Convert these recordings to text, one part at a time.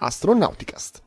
Astronauticast.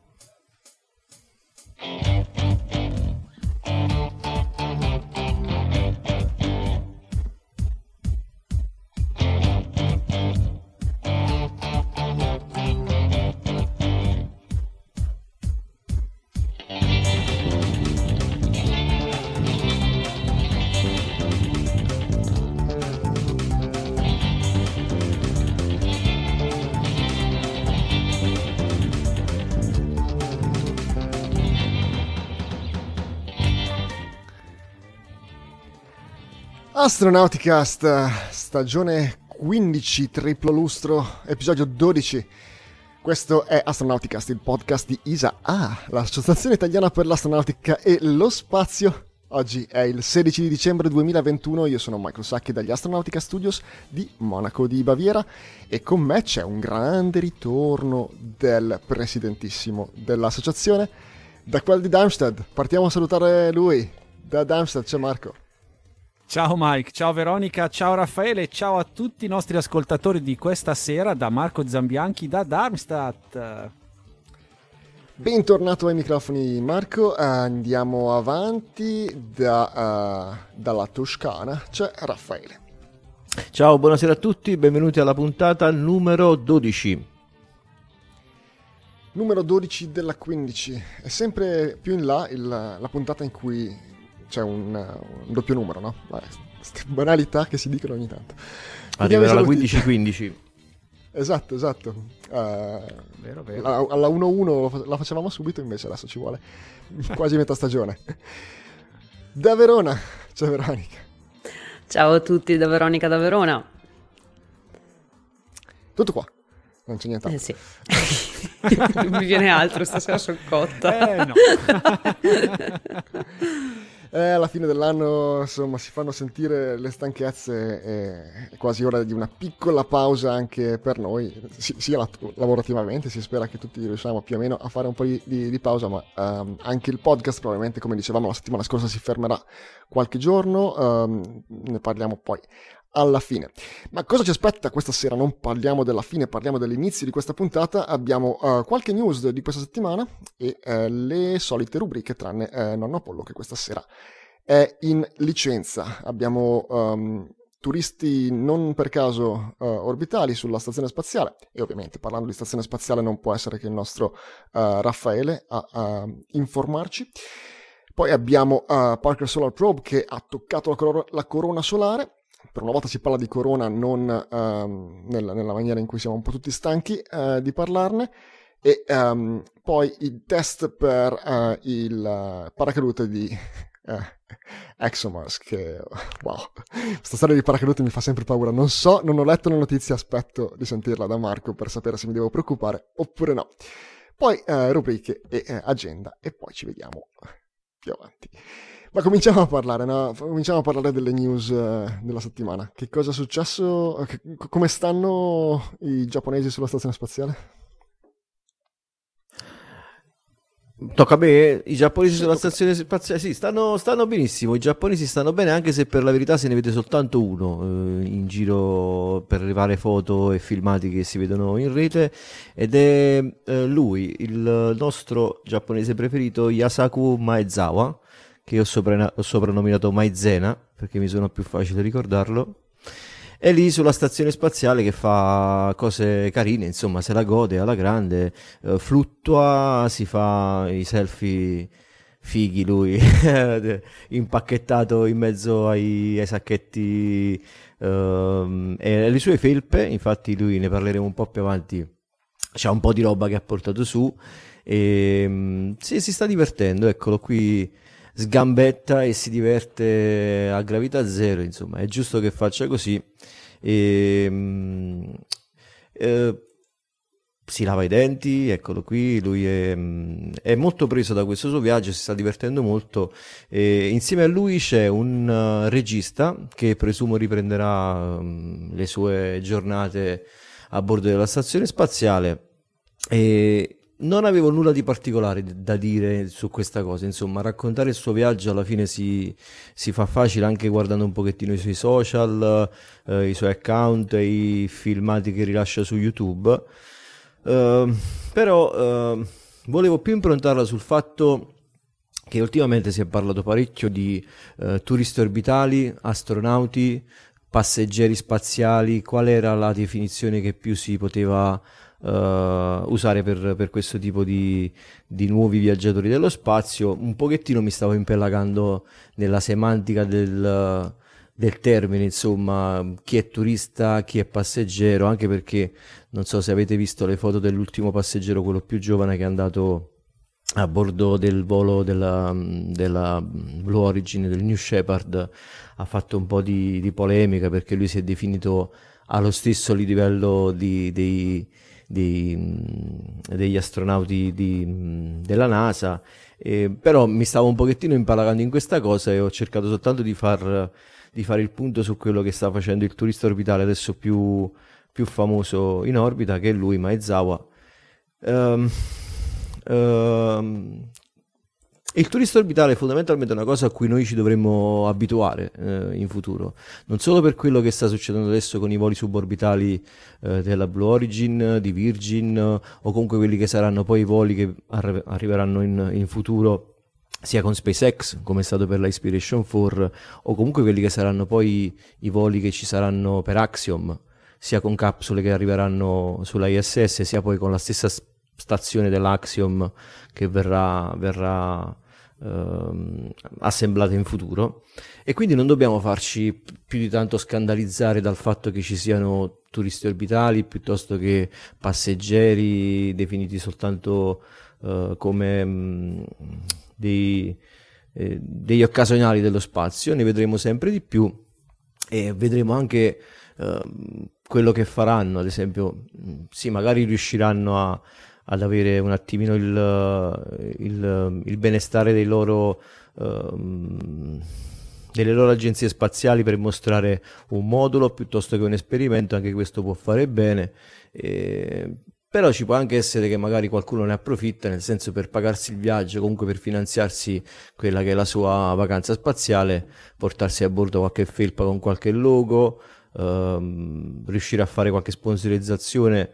Astronauticast, stagione 15, triplo lustro, episodio 12. Questo è Astronauticast, il podcast di ISA, ah, l'Associazione Italiana per l'Astronautica e lo Spazio. Oggi è il 16 di dicembre 2021, io sono Michael Sacchi dagli Astronautica Studios di Monaco di Baviera e con me c'è un grande ritorno del presidentissimo dell'associazione, da quel di Darmstadt. Partiamo a salutare lui. Da Darmstadt c'è Marco. Ciao Mike, ciao Veronica, ciao Raffaele, ciao a tutti i nostri ascoltatori di questa sera da Marco Zambianchi da Darmstadt. Bentornato ai microfoni Marco, andiamo avanti da, uh, dalla Toscana, c'è Raffaele. Ciao, buonasera a tutti, benvenuti alla puntata numero 12. Numero 12 della 15, è sempre più in là il, la puntata in cui c'è un, un doppio numero, no? Queste banalità che si dicono ogni tanto. Arriverà alla 15-15. esatto, esatto. Uh, vero, vero. La, alla 1-1 la facevamo subito, invece adesso ci vuole quasi metà stagione. Da Verona, c'è Veronica. Ciao a tutti da Veronica da Verona. Tutto qua, non c'è niente. Eh sì. non mi viene altro, stasera sono cotta. Eh no. Eh, alla fine dell'anno insomma si fanno sentire le stanchezze e è quasi ora di una piccola pausa anche per noi, sia lavorativamente, si spera che tutti riusciamo più o meno a fare un po' di, di, di pausa, ma um, anche il podcast probabilmente come dicevamo la settimana scorsa si fermerà qualche giorno, um, ne parliamo poi alla fine. Ma cosa ci aspetta questa sera? Non parliamo della fine, parliamo dell'inizio di questa puntata. Abbiamo uh, qualche news di questa settimana e uh, le solite rubriche, tranne uh, Nonno Apollo che questa sera è in licenza. Abbiamo um, turisti non per caso orbitali sulla stazione spaziale e ovviamente parlando di stazione spaziale non può essere che il nostro Raffaele a, a informarci. Poi abbiamo Parker Solar Probe che ha toccato la, cor- la corona solare per una volta si parla di corona non um, nella, nella, maniera in cui siamo un po' tutti stanchi uh, di parlarne. E um, poi i test per uh, il paracadute di ExoMars che wow questa storia di paracadute mi fa sempre paura. Non so, non ho letto la notizia aspetto di sentirla da Marco per sapere se mi devo preoccupare oppure no. Poi rubriche e agenda e poi ci vediamo più avanti ma cominciamo a parlare, no? Cominciamo a parlare delle news uh, della settimana. Che cosa è successo? Che, come stanno i giapponesi sulla stazione spaziale? Tocca a me, i giapponesi sulla stazione spaziale, sì, stanno, stanno, benissimo, i giapponesi stanno bene anche se per la verità se ne vede soltanto uno eh, in giro per arrivare foto e filmati che si vedono in rete ed è eh, lui, il nostro giapponese preferito, Yasaku Maezawa, che ho, sopra- ho soprannominato Maizena, perché mi sono più facile ricordarlo. È lì sulla stazione spaziale che fa cose carine, insomma, se la gode alla grande, eh, fluttua, si fa i selfie fighi lui, impacchettato in mezzo ai, ai sacchetti uh, e le sue felpe, infatti lui ne parleremo un po' più avanti, c'è un po' di roba che ha portato su e um, sì, si sta divertendo, eccolo qui sgambetta e si diverte a gravità zero, insomma, è giusto che faccia così. E, mm, eh, si lava i denti, eccolo qui, lui è, mm, è, molto preso da questo suo viaggio, si sta divertendo molto. E insieme a lui c'è un uh, regista che presumo riprenderà um, le sue giornate a bordo della stazione spaziale. E non avevo nulla di particolare da dire su questa cosa, insomma, raccontare il suo viaggio alla fine si, si fa facile anche guardando un pochettino i suoi social, eh, i suoi account i filmati che rilascia su YouTube. Uh, però uh, volevo più improntarla sul fatto che ultimamente si è parlato parecchio di uh, turisti orbitali, astronauti, passeggeri spaziali, qual era la definizione che più si poteva uh, usare per, per, questo tipo di, di, nuovi viaggiatori dello spazio. Un pochettino mi stavo impellagando nella semantica del, del termine, insomma, chi è turista, chi è passeggero, anche perché non so se avete visto le foto dell'ultimo passeggero, quello più giovane che è andato a bordo del volo della, della Blue Origin del New Shepard ha fatto un po' di, di, polemica perché lui si è definito allo stesso livello di, dei, dei, degli astronauti di, della NASA. Eh, però mi stavo un pochettino impalagando in questa cosa e ho cercato soltanto di, far, di fare il punto su quello che sta facendo il turista orbitale adesso più, più famoso in orbita che è lui, Maezawa. Um, Uh, il turista orbitale è fondamentalmente una cosa a cui noi ci dovremmo abituare eh, in futuro, non solo per quello che sta succedendo adesso con i voli suborbitali eh, della Blue Origin, di Virgin o comunque quelli che saranno poi i voli che arri- arriveranno in, in futuro sia con SpaceX come è stato per la Inspiration 4 o comunque quelli che saranno poi i voli che ci saranno per Axiom sia con capsule che arriveranno sulla ISS sia poi con la stessa stazione dell'Axiom che verrà, verrà ehm, assemblata in futuro. E quindi non dobbiamo farci più di tanto scandalizzare dal fatto che ci siano turisti orbitali piuttosto che passeggeri definiti soltanto eh, come mh, dei, eh, degli occasionali dello spazio, ne vedremo sempre di più e vedremo anche eh, quello che faranno, ad esempio, sì, magari riusciranno a, ad avere un attimino il, il, il benestare dei loro, um, delle loro agenzie spaziali per mostrare un modulo piuttosto che un esperimento, anche questo può fare bene. E, però ci può anche essere che magari qualcuno ne approfitta, nel senso per pagarsi il viaggio, comunque per finanziarsi quella che è la sua vacanza spaziale, portarsi a bordo qualche felpa con qualche logo, ehm, riuscire a fare qualche sponsorizzazione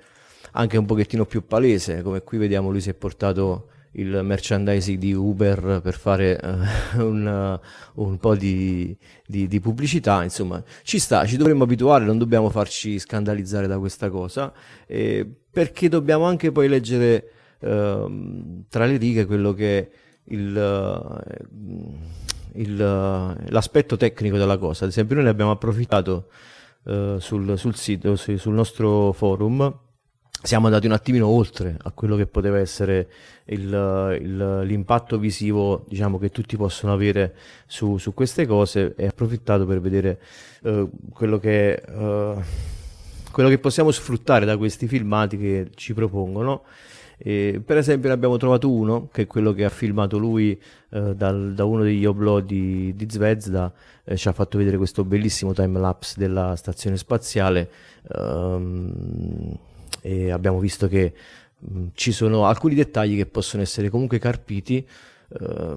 anche un pochettino più palese, come qui vediamo lui si è portato il merchandising di Uber per fare uh, un, uh, un, po' di, di, di, pubblicità, insomma ci sta, ci dovremmo abituare, non dobbiamo farci scandalizzare da questa cosa, eh, perché dobbiamo anche poi leggere uh, tra le righe quello che è il, il, l'aspetto tecnico della cosa, ad esempio noi ne abbiamo approfittato sul, sul sito, sul nostro forum, siamo andati un attimino oltre a quello che poteva essere il, il, l'impatto visivo diciamo, che tutti possono avere su, su queste cose e approfittato per vedere uh, quello, che, uh, quello che possiamo sfruttare da questi filmati che ci propongono. E, per esempio ne abbiamo trovato uno che è quello che ha filmato lui eh, dal, da uno degli oblò di, di Zvezda eh, ci ha fatto vedere questo bellissimo time lapse della stazione spaziale um, e abbiamo visto che mh, ci sono alcuni dettagli che possono essere comunque carpiti eh,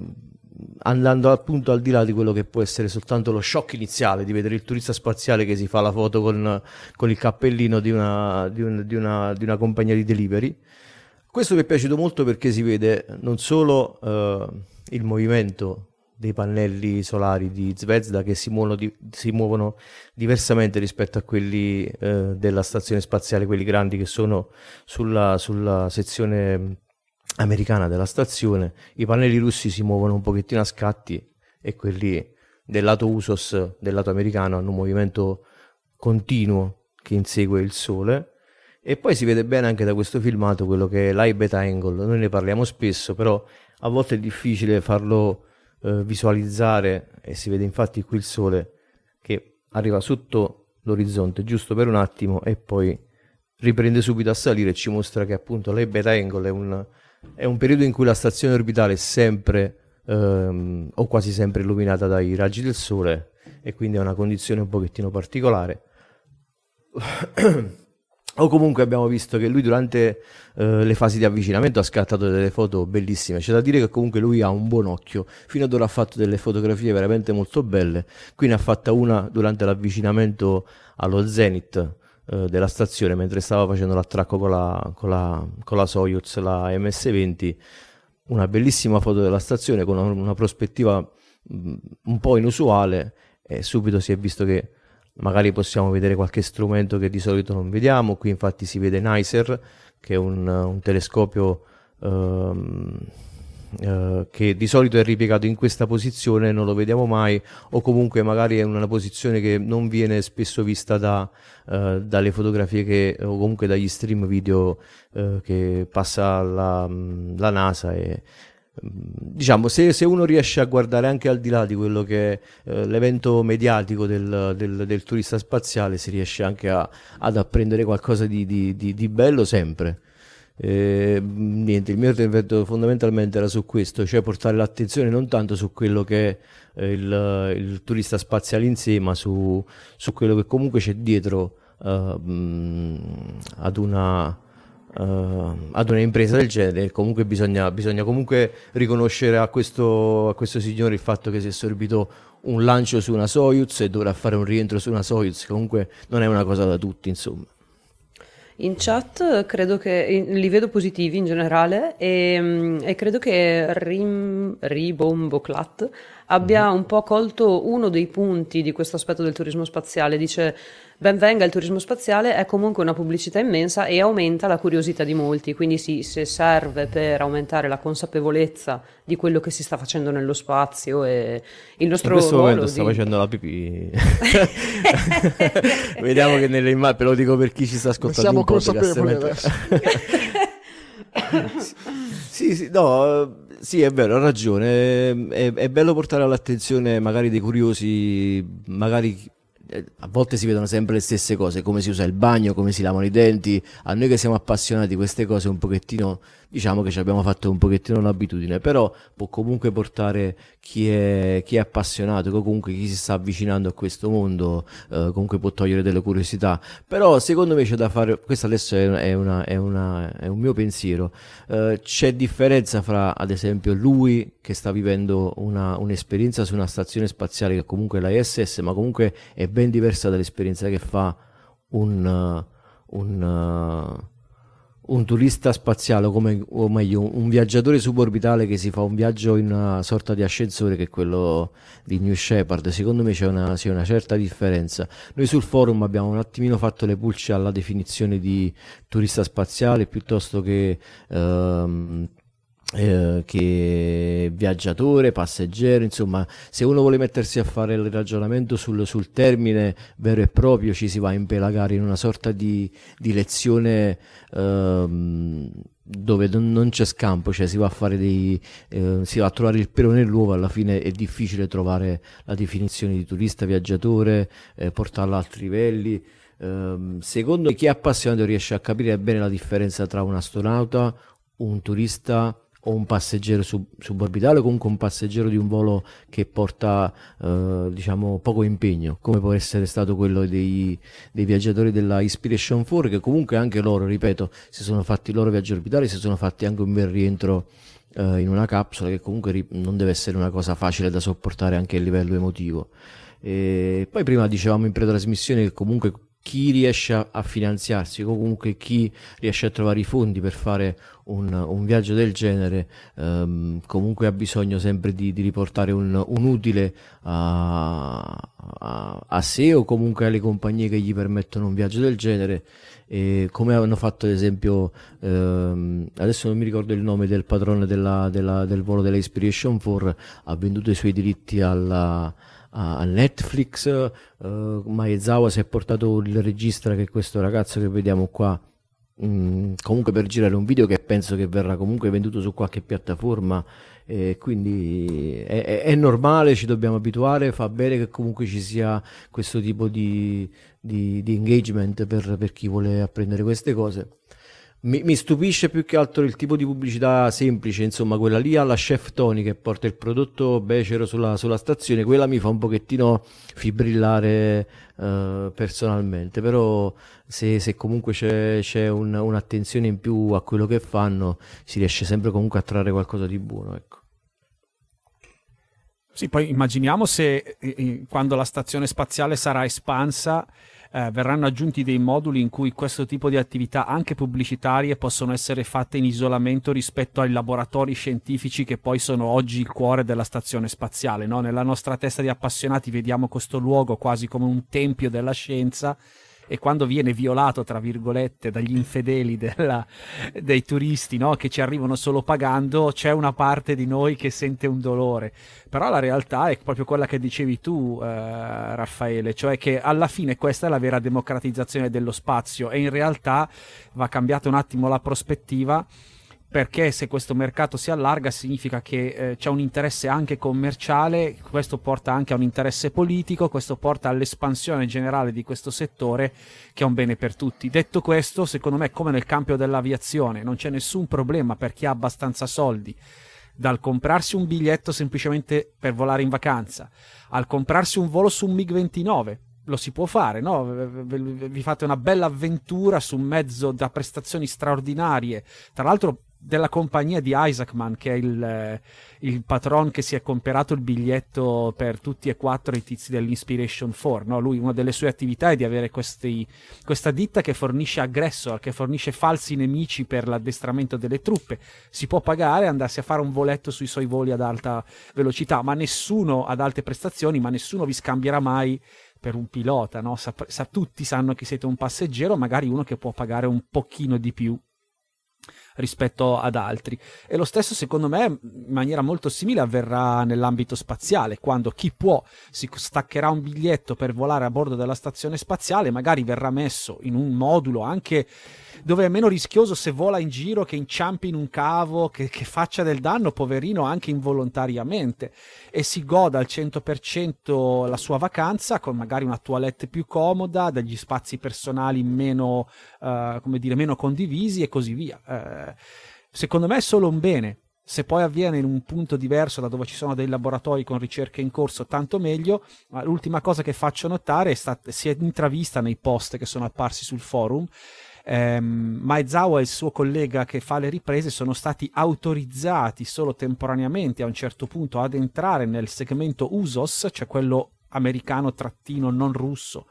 andando appunto al di là di quello che può essere soltanto lo shock iniziale di vedere il turista spaziale che si fa la foto con, con il cappellino di una, di, un, di, una, di una, compagnia di delivery. Questo mi è piaciuto molto perché si vede non solo eh, il movimento dei pannelli solari di Zvezda che si muovono, di, si muovono diversamente rispetto a quelli eh, della stazione spaziale, quelli grandi che sono sulla, sulla sezione americana della stazione. I pannelli russi si muovono un pochettino a scatti e quelli del lato USOS, del lato americano, hanno un movimento continuo che insegue il Sole. E poi si vede bene anche da questo filmato quello che è l'high beta angle. Noi ne parliamo spesso, però a volte è difficile farlo eh, visualizzare e si vede infatti qui il sole che arriva sotto l'orizzonte giusto per un attimo e poi riprende subito a salire e ci mostra che appunto l'E beta angle è un, è un periodo in cui la stazione orbitale è sempre ehm, o quasi sempre illuminata dai raggi del sole e quindi è una condizione un pochettino particolare O comunque abbiamo visto che lui durante eh, le fasi di avvicinamento ha scattato delle foto bellissime. C'è da dire che comunque lui ha un buon occhio. Fino ad ora ha fatto delle fotografie veramente molto belle. Qui ne ha fatta una durante l'avvicinamento allo Zenith, eh, della stazione mentre stava facendo l'attracco con la, con la, con la Soyuz, la MS-20, una bellissima foto della stazione con una, una prospettiva mh, un po' inusuale e subito si è visto che magari possiamo vedere qualche strumento che di solito non vediamo, qui infatti si vede NICER che è un, un telescopio ehm, eh, che di solito è ripiegato in questa posizione, non lo vediamo mai, o comunque magari è una posizione che non viene spesso vista da, uh, dalle fotografie che, o comunque dagli stream video uh, che passa la, la NASA e, diciamo se, se, uno riesce a guardare anche al di là di quello che è eh, l'evento mediatico del, del, del, turista spaziale si riesce anche a, ad apprendere qualcosa di, di, di, di bello sempre. Eh, niente, il mio intervento fondamentalmente era su questo, cioè portare l'attenzione non tanto su quello che è eh, il, il, turista spaziale in sé, ma su, su quello che comunque c'è dietro uh, ad una... Uh, ad un'impresa del genere comunque bisogna, bisogna comunque riconoscere a questo, a questo signore il fatto che si è sorbito un lancio su una Soyuz e dovrà fare un rientro su una Soyuz comunque non è una cosa da tutti insomma in chat credo che li vedo positivi in generale e, mm, e credo che Rim, Ribomboclat abbia mhm. un po' colto uno dei punti di questo aspetto del turismo spaziale. Dice ben venga il turismo spaziale, è comunque una pubblicità immensa e aumenta la curiosità di molti, quindi sì, se serve per aumentare la consapevolezza di quello che si sta facendo nello spazio e il nostro In questo momento di... sta facendo la pipì. Vediamo che nelle immagini, ve lo dico per chi ci sta ascoltando siamo consapevoli adesso. sì, sì, no, sì, è vero, ha ragione. È, è bello portare all'attenzione magari dei curiosi, magari a volte si vedono sempre le stesse cose, come si usa il bagno, come si lavano i denti. A noi che siamo appassionati di queste cose un pochettino diciamo che ci abbiamo fatto un pochettino l'abitudine, però può comunque portare chi è, chi è appassionato, comunque chi si sta avvicinando a questo mondo, eh, comunque può togliere delle curiosità. Però secondo me c'è da fare, questo adesso è, una, è, una, è un mio pensiero, eh, c'è differenza fra ad esempio lui che sta vivendo una, un'esperienza su una stazione spaziale che comunque è la ISS, ma comunque è ben diversa dall'esperienza che fa un... un un turista spaziale, come, o meglio, un viaggiatore suborbitale che si fa un viaggio in una sorta di ascensore che è quello di New Shepard, secondo me c'è una, c'è una certa differenza. Noi sul forum abbiamo un attimino fatto le pulce alla definizione di turista spaziale piuttosto che ehm, eh, che viaggiatore, passeggero, insomma, se uno vuole mettersi a fare il ragionamento sul, sul termine vero e proprio, ci si va a impelagare in una sorta di, di lezione ehm, dove non c'è scampo, cioè si va a fare dei eh, si va a trovare il pelo nell'uovo, alla fine è difficile trovare la definizione di turista, viaggiatore, eh, portarlo a altri livelli. Um, secondo chi è appassionato riesce a capire bene la differenza tra un astronauta, un turista o un passeggero sub, suborbitale o comunque un passeggero di un volo che porta eh, diciamo poco impegno come può essere stato quello dei, dei, viaggiatori della Inspiration 4 che comunque anche loro ripeto si sono fatti i loro viaggi orbitali si sono fatti anche un bel rientro eh, in una capsula che comunque ri- non deve essere una cosa facile da sopportare anche a livello emotivo. E poi prima dicevamo in pretrasmissione che comunque chi riesce a, finanziarsi, comunque chi riesce a trovare i fondi per fare un, un viaggio del genere, ehm, comunque ha bisogno sempre di, di riportare un, un utile a, a, a, sé o comunque alle compagnie che gli permettono un viaggio del genere. E come hanno fatto ad esempio, ehm, adesso non mi ricordo il nome del padrone della, della, del volo della Inspiration 4, ha venduto i suoi diritti alla a Netflix. Uh, Maezawa si è portato il regista che è questo ragazzo che vediamo qua. Mm, comunque per girare un video che penso che verrà comunque venduto su qualche piattaforma e quindi è, è, è, normale, ci dobbiamo abituare, fa bene che comunque ci sia questo tipo di, di, di engagement per, per chi vuole apprendere queste cose. Mi, mi, stupisce più che altro il tipo di pubblicità semplice, insomma, quella lì alla Chef Tony che porta il prodotto becero sulla, sulla stazione, quella mi fa un pochettino fibrillare uh, personalmente, però se, se comunque c'è, c'è un, un'attenzione in più a quello che fanno, si riesce sempre comunque a trarre qualcosa di buono, ecco. Sì, poi immaginiamo se eh, quando la stazione spaziale sarà espansa eh, verranno aggiunti dei moduli in cui questo tipo di attività, anche pubblicitarie, possono essere fatte in isolamento rispetto ai laboratori scientifici che poi sono oggi il cuore della stazione spaziale. No? Nella nostra testa di appassionati vediamo questo luogo quasi come un tempio della scienza e quando viene violato, tra virgolette, dagli infedeli della, dei turisti no? che ci arrivano solo pagando, c'è una parte di noi che sente un dolore. Però la realtà è proprio quella che dicevi tu, eh, Raffaele, cioè che alla fine questa è la vera democratizzazione dello spazio e in realtà va cambiata un attimo la prospettiva perché se questo mercato si allarga significa che eh, c'è un interesse anche commerciale, questo porta anche a un interesse politico, questo porta all'espansione generale di questo settore che è un bene per tutti. Detto questo, secondo me come nel campo dell'aviazione non c'è nessun problema per chi ha abbastanza soldi dal comprarsi un biglietto semplicemente per volare in vacanza al comprarsi un volo su un MiG-29 lo si può fare, no? Vi fate una bella avventura su un mezzo da prestazioni straordinarie. Tra l'altro, della compagnia di Isaacman, che è il, eh, il, patron che si è comperato il biglietto per tutti e quattro i tizi dell'Inspiration 4. No? Lui, una delle sue attività è di avere questi, questa ditta che fornisce aggressor, che fornisce falsi nemici per l'addestramento delle truppe. Si può pagare, andarsi a fare un voletto sui suoi voli ad alta velocità, ma nessuno ad alte prestazioni, ma nessuno vi scambierà mai per un pilota, no? sa, sa, tutti sanno che siete un passeggero, magari uno che può pagare un pochino di più rispetto ad altri. E lo stesso, secondo me, in maniera molto simile avverrà nell'ambito spaziale, quando chi può si staccherà un biglietto per volare a bordo della stazione spaziale, magari verrà messo in un modulo anche dove è meno rischioso se vola in giro che inciampi in un cavo, che, che faccia del danno, poverino, anche involontariamente, e si goda al 100% la sua vacanza con magari una toilette più comoda, degli spazi personali meno, uh, come dire, meno condivisi e così via. Uh, secondo me è solo un bene. Se poi avviene in un punto diverso da dove ci sono dei laboratori con ricerche in corso, tanto meglio. Ma l'ultima cosa che faccio notare è stata, si è intravista nei post che sono apparsi sul forum ehm, Maezawa e il suo collega che fa le riprese sono stati autorizzati solo temporaneamente a un certo punto ad entrare nel segmento USOS, cioè quello americano trattino non russo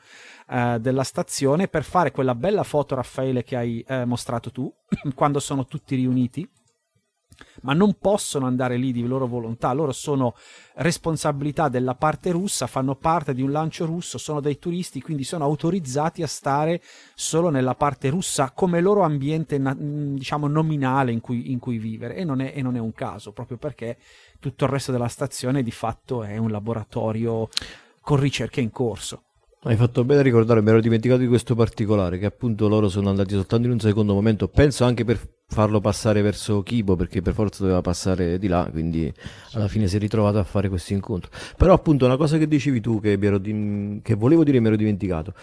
eh, della stazione per fare quella bella foto Raffaele che hai eh, mostrato tu quando sono tutti riuniti ma non possono andare lì di loro volontà, loro sono responsabilità della parte russa, fanno parte di un lancio russo, sono dei turisti, quindi sono autorizzati a stare solo nella parte russa come loro ambiente diciamo nominale in cui, in cui vivere e non, è, e non è un caso, proprio perché tutto il resto della stazione di fatto è un laboratorio con ricerche in corso. Hai fatto bene a ricordare, mi ero dimenticato di questo particolare, che appunto loro sono andati soltanto in un secondo momento, penso anche per farlo passare verso Kibo perché per forza doveva passare di là, quindi alla fine si è ritrovato a fare questo incontro. Però appunto una cosa che dicevi tu che, di, che volevo dire e mi ero dimenticato,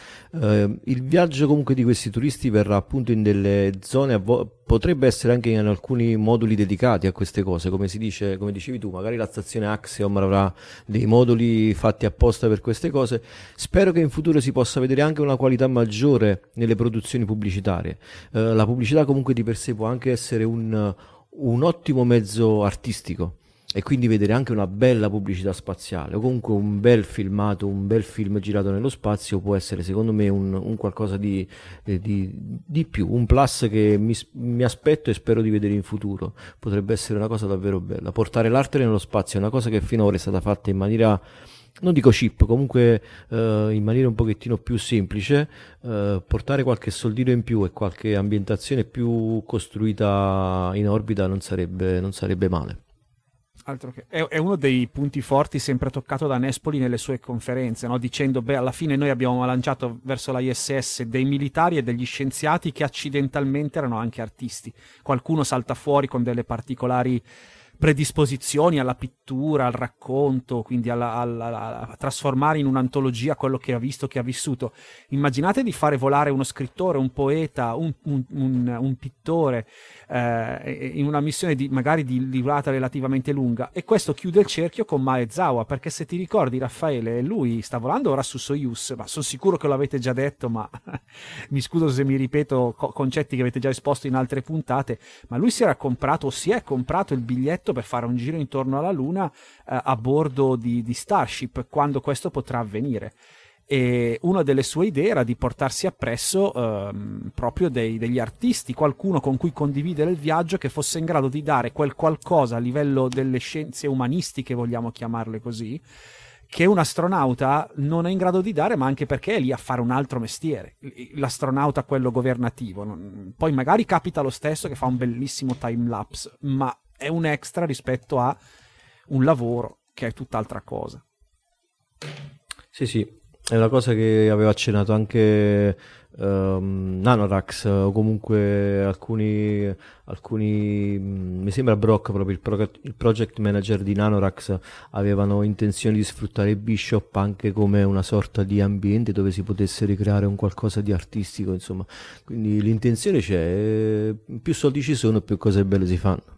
eh, il viaggio comunque di questi turisti verrà appunto in delle zone, vo- potrebbe essere anche in alcuni moduli dedicati a queste cose, come si dice, come dicevi tu, magari la stazione Axiom avrà dei moduli fatti apposta per queste cose. Spero che in futuro si possa vedere anche una qualità maggiore nelle produzioni pubblicitarie. Eh, la pubblicità comunque di per sé può anche anche essere un, un ottimo mezzo artistico e quindi vedere anche una bella pubblicità spaziale o comunque un bel filmato, un bel film girato nello spazio può essere secondo me un, un qualcosa di, eh, di, di, più, un plus che mi, mi, aspetto e spero di vedere in futuro. Potrebbe essere una cosa davvero bella. Portare l'arte nello spazio è una cosa che finora è stata fatta in maniera non dico cheap, comunque eh, in maniera un pochettino più semplice, eh, portare qualche soldino in più e qualche ambientazione più costruita in orbita non sarebbe, non sarebbe male. Che, è, è, uno dei punti forti sempre toccato da Nespoli nelle sue conferenze, no? dicendo, beh, alla fine noi abbiamo lanciato verso la ISS dei militari e degli scienziati che accidentalmente erano anche artisti. Qualcuno salta fuori con delle particolari predisposizioni alla pittura, al racconto, quindi alla, alla, alla, a trasformare in un'antologia quello che ha visto, che ha vissuto. Immaginate di fare volare uno scrittore, un poeta, un, un, un, un pittore eh, in una missione di, magari di durata relativamente lunga e questo chiude il cerchio con Maezawa perché se ti ricordi Raffaele, lui sta volando ora su Soyuz, ma sono sicuro che l'avete già detto, ma mi scuso se mi ripeto co- concetti che avete già esposto in altre puntate, ma lui si era comprato o si è comprato il biglietto per fare un giro intorno alla Luna eh, a bordo di, di Starship quando questo potrà avvenire. E una delle sue idee era di portarsi appresso ehm, proprio dei, degli artisti, qualcuno con cui condividere il viaggio che fosse in grado di dare quel qualcosa a livello delle scienze umanistiche, vogliamo chiamarle così, che un astronauta non è in grado di dare, ma anche perché è lì a fare un altro mestiere, l'astronauta quello governativo. Poi magari capita lo stesso che fa un bellissimo time lapse, ma è un extra rispetto a un lavoro che è tutt'altra cosa. Sì, sì, è una cosa che aveva accennato anche um, Nanorax o comunque alcuni, alcuni mm, mi sembra Brock proprio il, pro, il, project manager di Nanorax avevano intenzione di sfruttare Bishop anche come una sorta di ambiente dove si potesse ricreare un qualcosa di artistico insomma. Quindi l'intenzione c'è più soldi ci sono più cose belle si fanno.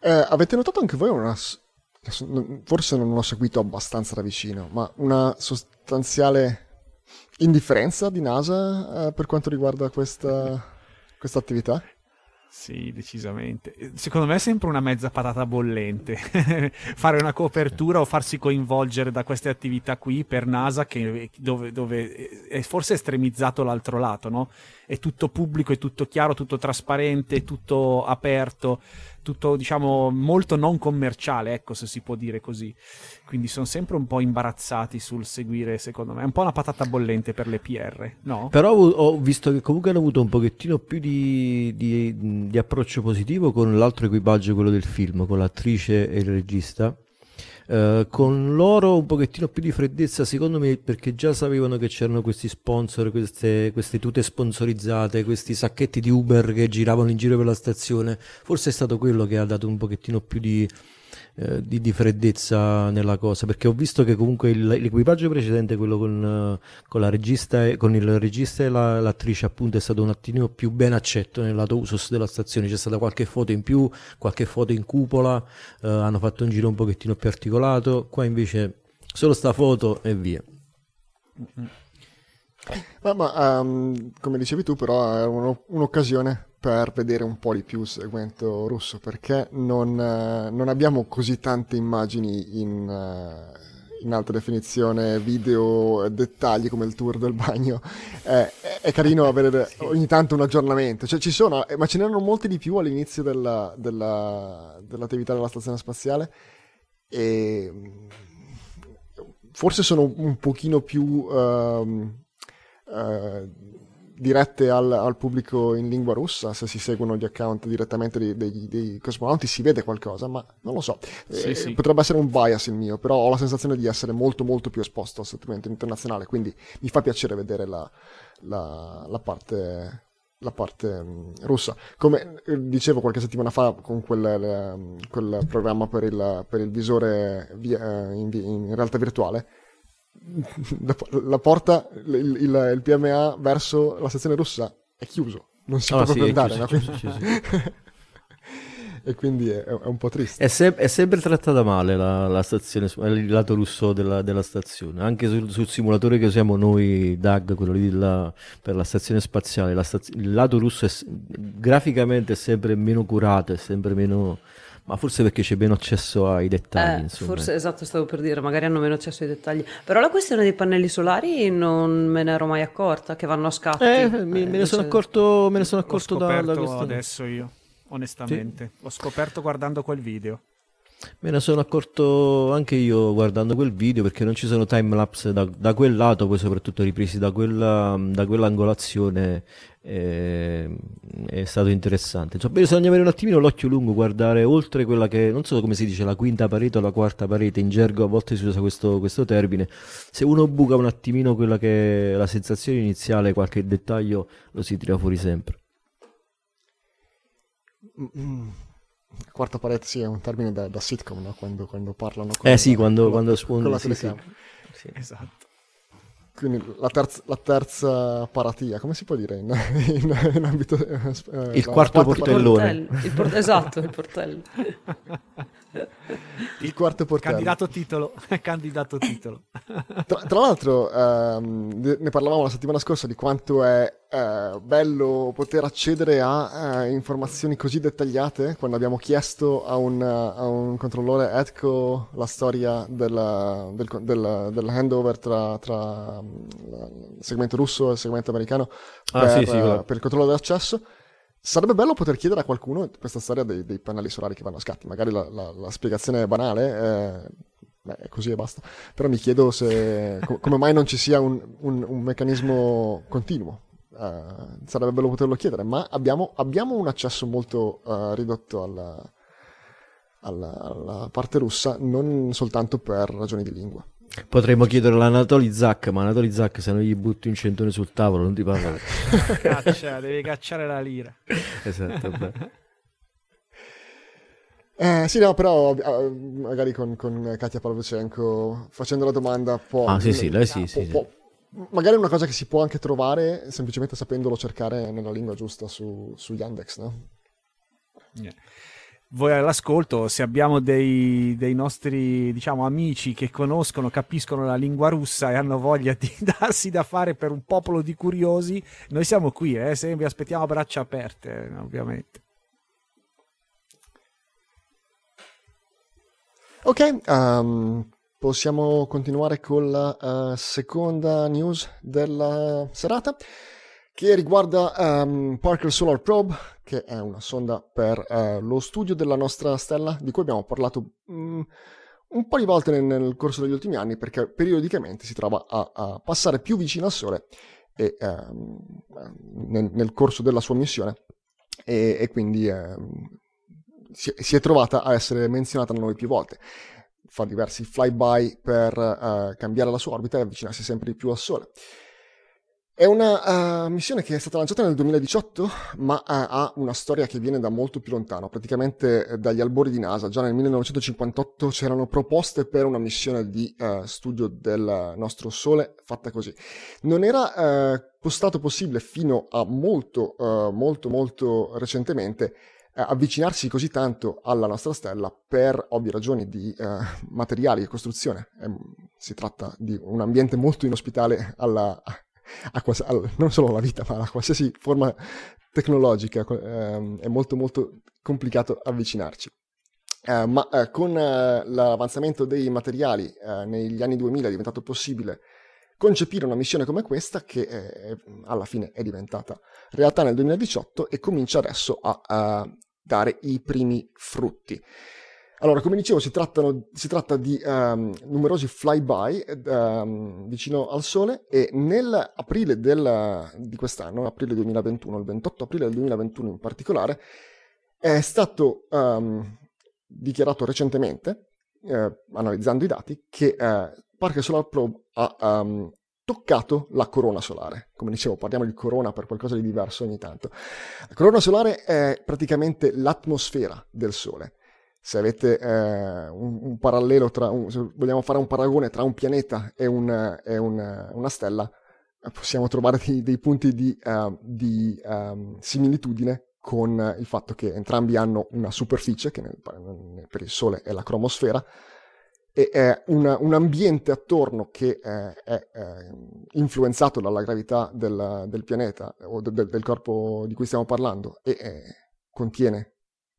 Eh, avete notato anche voi una, forse non l'ho seguito abbastanza da vicino, ma una sostanziale indifferenza di NASA eh, per quanto riguarda questa, attività? Sì, decisamente. Secondo me è sempre una mezza patata bollente fare una copertura o farsi coinvolgere da queste attività qui per NASA che, dove, dove è forse estremizzato l'altro lato, no? È tutto pubblico, è tutto chiaro, tutto trasparente, tutto aperto tutto diciamo molto non commerciale, ecco se si può dire così. Quindi sono sempre un po' imbarazzati sul seguire, secondo me. È un po' una patata bollente per le PR, no? Però ho visto che comunque hanno avuto un pochettino più di, di, di approccio positivo con l'altro equipaggio, quello del film, con l'attrice e il regista Uh, con loro un pochettino più di freddezza secondo me perché già sapevano che c'erano questi sponsor, queste, queste, tute sponsorizzate, questi sacchetti di Uber che giravano in giro per la stazione, forse è stato quello che ha dato un pochettino più di, eh, di, di, freddezza nella cosa perché ho visto che comunque il, l'equipaggio precedente quello con, con, la regista e, con il regista e la, l'attrice appunto è stato un attimino più ben accetto nel lato usos della stazione. C'è stata qualche foto in più qualche foto in cupola eh, hanno fatto un giro un pochettino più articolato. Qua invece solo sta foto e via. Ma, ma um, come dicevi tu però è un'occasione per vedere un po' di più il segmento russo, perché non, uh, non abbiamo così tante immagini in, uh, in, alta definizione, video, dettagli come il tour del bagno. Eh, è carino avere sì. ogni tanto un aggiornamento, cioè ci sono, eh, ma ce n'erano molti di più all'inizio della, della, dell'attività della stazione spaziale e forse sono un pochino più... Uh, dirette al, al, pubblico in lingua russa, se si seguono gli account direttamente dei, dei, dei cosmonauti si vede qualcosa, ma non lo so. Sì, eh, sì. Potrebbe essere un bias il mio, però ho la sensazione di essere molto molto più esposto al segmento internazionale, quindi mi fa piacere vedere la, la, la parte la parte um, russa. Come eh, dicevo qualche settimana fa con quel, le, quel programma per il, per il visore via, in, in realtà virtuale, la porta, il, il, il, PMA verso la stazione russa è chiuso, non si oh, può sì, proprio andare. Chiuso, no? chiuso, chiuso, e quindi è, è, un po' triste. È, se- è sempre trattata male la, la, stazione, il lato russo della, della stazione, anche sul, sul, simulatore che usiamo noi, DAG, quello lì della, per la stazione spaziale, la staz- il lato russo è, graficamente è sempre meno curato, è sempre meno ma forse perché c'è meno accesso ai dettagli. Eh, forse esatto, stavo per dire, magari hanno meno accesso ai dettagli. Però la questione dei pannelli solari non me ne ero mai accorta, che vanno a scatti. Eh, me, eh, me, ne sono accorto, me ne sono accorto da, da adesso io, onestamente. Sì. L'ho scoperto guardando quel video. Me ne sono accorto anche io guardando quel video perché non ci sono time lapse da, da quel lato, poi soprattutto ripresi da, quella, da quell'angolazione. Eh, è stato interessante. Cioè, bisogna avere un attimino l'occhio lungo, guardare oltre quella che non so come si dice, la quinta parete o la quarta parete. In gergo a volte si usa questo, questo termine. Se uno buca un attimino quella che è la sensazione iniziale, qualche dettaglio lo si tira fuori sempre. Mm-hmm. Quarta parete sì, è un termine da, da sitcom, no? quando, quando, parlano con Eh sì, quando, con quando con la sì, sì. sì, esatto. Quindi la terza, la terza, paratia, come si può dire in, in, in ambito... Eh, il quarto portellone. Il port- esatto, il portello. il quarto portello. Candidato titolo, candidato titolo. Tra, tra l'altro, ehm, ne parlavamo la settimana scorsa di quanto è eh, bello poter accedere a eh, informazioni così dettagliate quando abbiamo chiesto a un, a un controllore ETCO la storia del, del, del, del handover tra, tra, il segmento russo e il segmento americano ah, per, sì, sì, per il controllo dell'accesso. Sarebbe bello poter chiedere a qualcuno questa storia dei, dei pannelli solari che vanno a scatti. Magari la, la, la spiegazione è banale, eh, beh, così e basta. Però mi chiedo se, co- come mai non ci sia un, un, un meccanismo continuo. Uh, sarebbe bello poterlo chiedere, ma abbiamo, abbiamo un accesso molto uh, ridotto alla, alla, alla, parte russa, non soltanto per ragioni di lingua. Potremmo chiederlo all'Anatoli Zac, ma Anatoli Zac se non gli butti un centone sul tavolo non ti parla. Caccia, devi cacciare la lira. esatto, beh. Eh, sì, no, però eh, magari con, con Katia Pavlichenko facendo la domanda può... Ah, sì, sì, lei sì, può, sì, può, sì. Magari è una cosa che si può anche trovare semplicemente sapendolo cercare nella lingua giusta su, su Yandex, no? Yeah voi all'ascolto, se abbiamo dei, dei, nostri diciamo, amici che conoscono, capiscono la lingua russa e hanno voglia di darsi da fare per un popolo di curiosi, noi siamo qui, eh, se vi aspettiamo a braccia aperte, ovviamente. Ok, um, possiamo continuare con la uh, seconda news della serata che riguarda um, Parker Solar Probe, che è una sonda per uh, lo studio della nostra stella, di cui abbiamo parlato um, un po' di volte nel, nel, corso degli ultimi anni, perché periodicamente si trova a, a passare più vicino al Sole e, um, nel, nel, corso della sua missione, e, e quindi si, si, è trovata a essere menzionata da noi più volte. Fa diversi flyby per uh, cambiare la sua orbita e avvicinarsi sempre di più al Sole. È una uh, missione che è stata lanciata nel 2018, ma uh, ha una storia che viene da molto più lontano, praticamente uh, dagli albori di NASA. Già nel 1958 c'erano proposte per una missione di studio del nostro Sole fatta così. Non era stato possibile fino a molto, molto, molto recentemente avvicinarsi così tanto alla nostra stella per ovvie ragioni di materiali e costruzione. si tratta di un ambiente molto inospitale alla quals- non solo alla vita, ma a qualsiasi forma tecnologica ehm, è molto molto complicato avvicinarci. Eh, ma eh, con eh, l'avanzamento dei materiali eh, negli anni 2000 è diventato possibile concepire una missione come questa che eh, alla fine è diventata realtà nel 2018 e comincia adesso a, a dare i primi frutti. Allora, come dicevo, si, trattano, si tratta di um, numerosi flyby um, vicino al Sole e nell'aprile del, di quest'anno, aprile 2021, il 28 aprile del 2021 in particolare, è stato um, dichiarato recentemente, eh, analizzando i dati, che eh, Parker Solar Probe ha toccato la corona solare. Come dicevo, parliamo di corona per qualcosa di diverso ogni tanto. La corona solare è praticamente l'atmosfera del Sole se avete eh, un, un, parallelo tra, un, se vogliamo fare un paragone tra un pianeta e, un, e una stella, eh, possiamo trovare dei, dei punti di, uh, di um, similitudine con il fatto che entrambi hanno una superficie, che nel, per il Sole è la cromosfera, e è una, un ambiente attorno che eh, è eh, influenzato dalla gravità del, del pianeta o de, del corpo di cui stiamo parlando e eh, contiene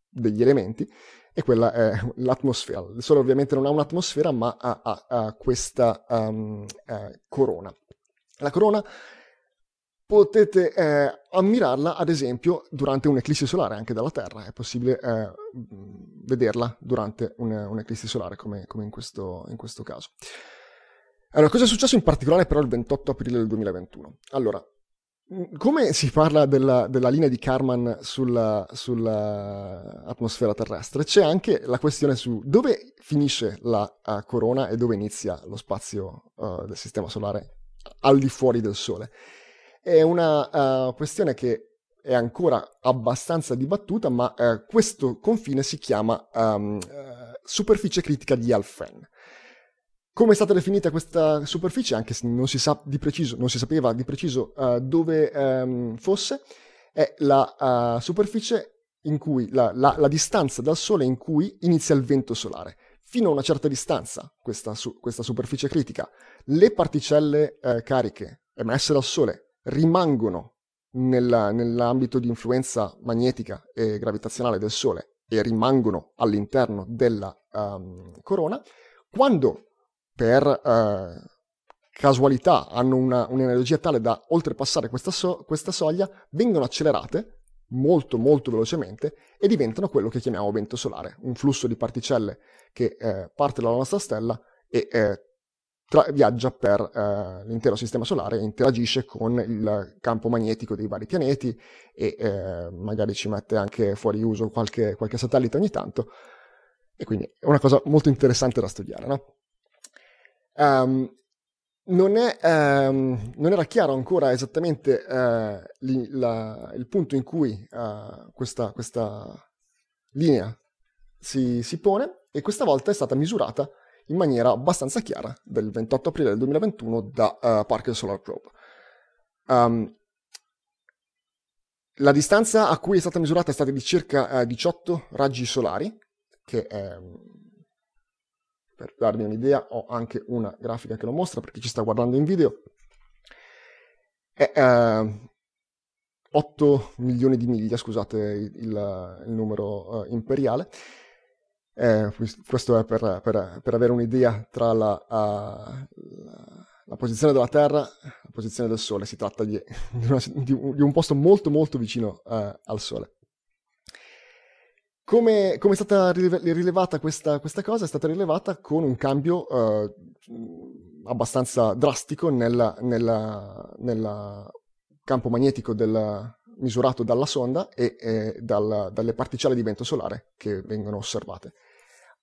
degli elementi e quella è l'atmosfera. Il Sole ovviamente non ha un'atmosfera, ma ha, ha, ha questa um, eh, corona. La corona potete eh, ammirarla ad esempio durante un'eclissi solare anche dalla Terra, è possibile eh, vederla durante un, un'eclissi solare come, come in, questo, in, questo, caso. Allora, cosa è successo in particolare però il 28 aprile del 2021? Allora, come si parla della, della linea di Karman sulla, sull'atmosfera terrestre, c'è anche la questione su dove finisce la uh, corona e dove inizia lo spazio uh, del sistema solare al di fuori del Sole. È una uh, questione che è ancora abbastanza dibattuta, ma questo confine si chiama um, superficie critica di Alphen. Come è stata definita questa superficie, anche se non si, sa di preciso, non si sapeva di preciso uh, dove um, fosse, è la uh, superficie in cui la, la, la, distanza dal Sole in cui inizia il vento solare. fino a una certa distanza, questa, su, questa superficie critica, le particelle eh, cariche emesse dal Sole rimangono nella, nell'ambito di influenza magnetica e gravitazionale del Sole e rimangono all'interno della um, corona, quando per uh, casualità hanno una, un'energia tale da oltrepassare questa, so- questa soglia, vengono accelerate molto molto velocemente e diventano quello che chiamiamo vento solare, un flusso di particelle che eh, parte dalla nostra stella e eh, tra- viaggia per eh, l'intero sistema solare e interagisce con il campo magnetico dei vari pianeti e eh, magari ci mette anche fuori uso qualche, qualche, satellite ogni tanto. E quindi è una cosa molto interessante da studiare. No? Um, non, è, um, non, era chiaro ancora esattamente uh, li, la, il punto in cui uh, questa, questa, linea si, si pone e questa volta è stata misurata in maniera abbastanza chiara del 28 aprile del 2021 da uh, Parker Solar Probe. Um, la distanza a cui è stata misurata è stata di circa uh, eh, 18 raggi solari, che è, per darvi un'idea ho anche una grafica che lo mostra per chi ci sta guardando in video. È uh, 8 milioni di miglia, scusate il, il, numero uh, imperiale. Eh, questo è per, per, per, avere un'idea tra la, uh, la, la, posizione della Terra e la posizione del Sole. Si tratta di, di, una, un, di un, posto molto molto vicino uh, al Sole. Come, come, è stata rilevata questa, questa, cosa? È stata rilevata con un cambio uh, abbastanza drastico nel campo magnetico del, misurato dalla sonda e eh, dal, dalle particelle di vento solare che vengono osservate.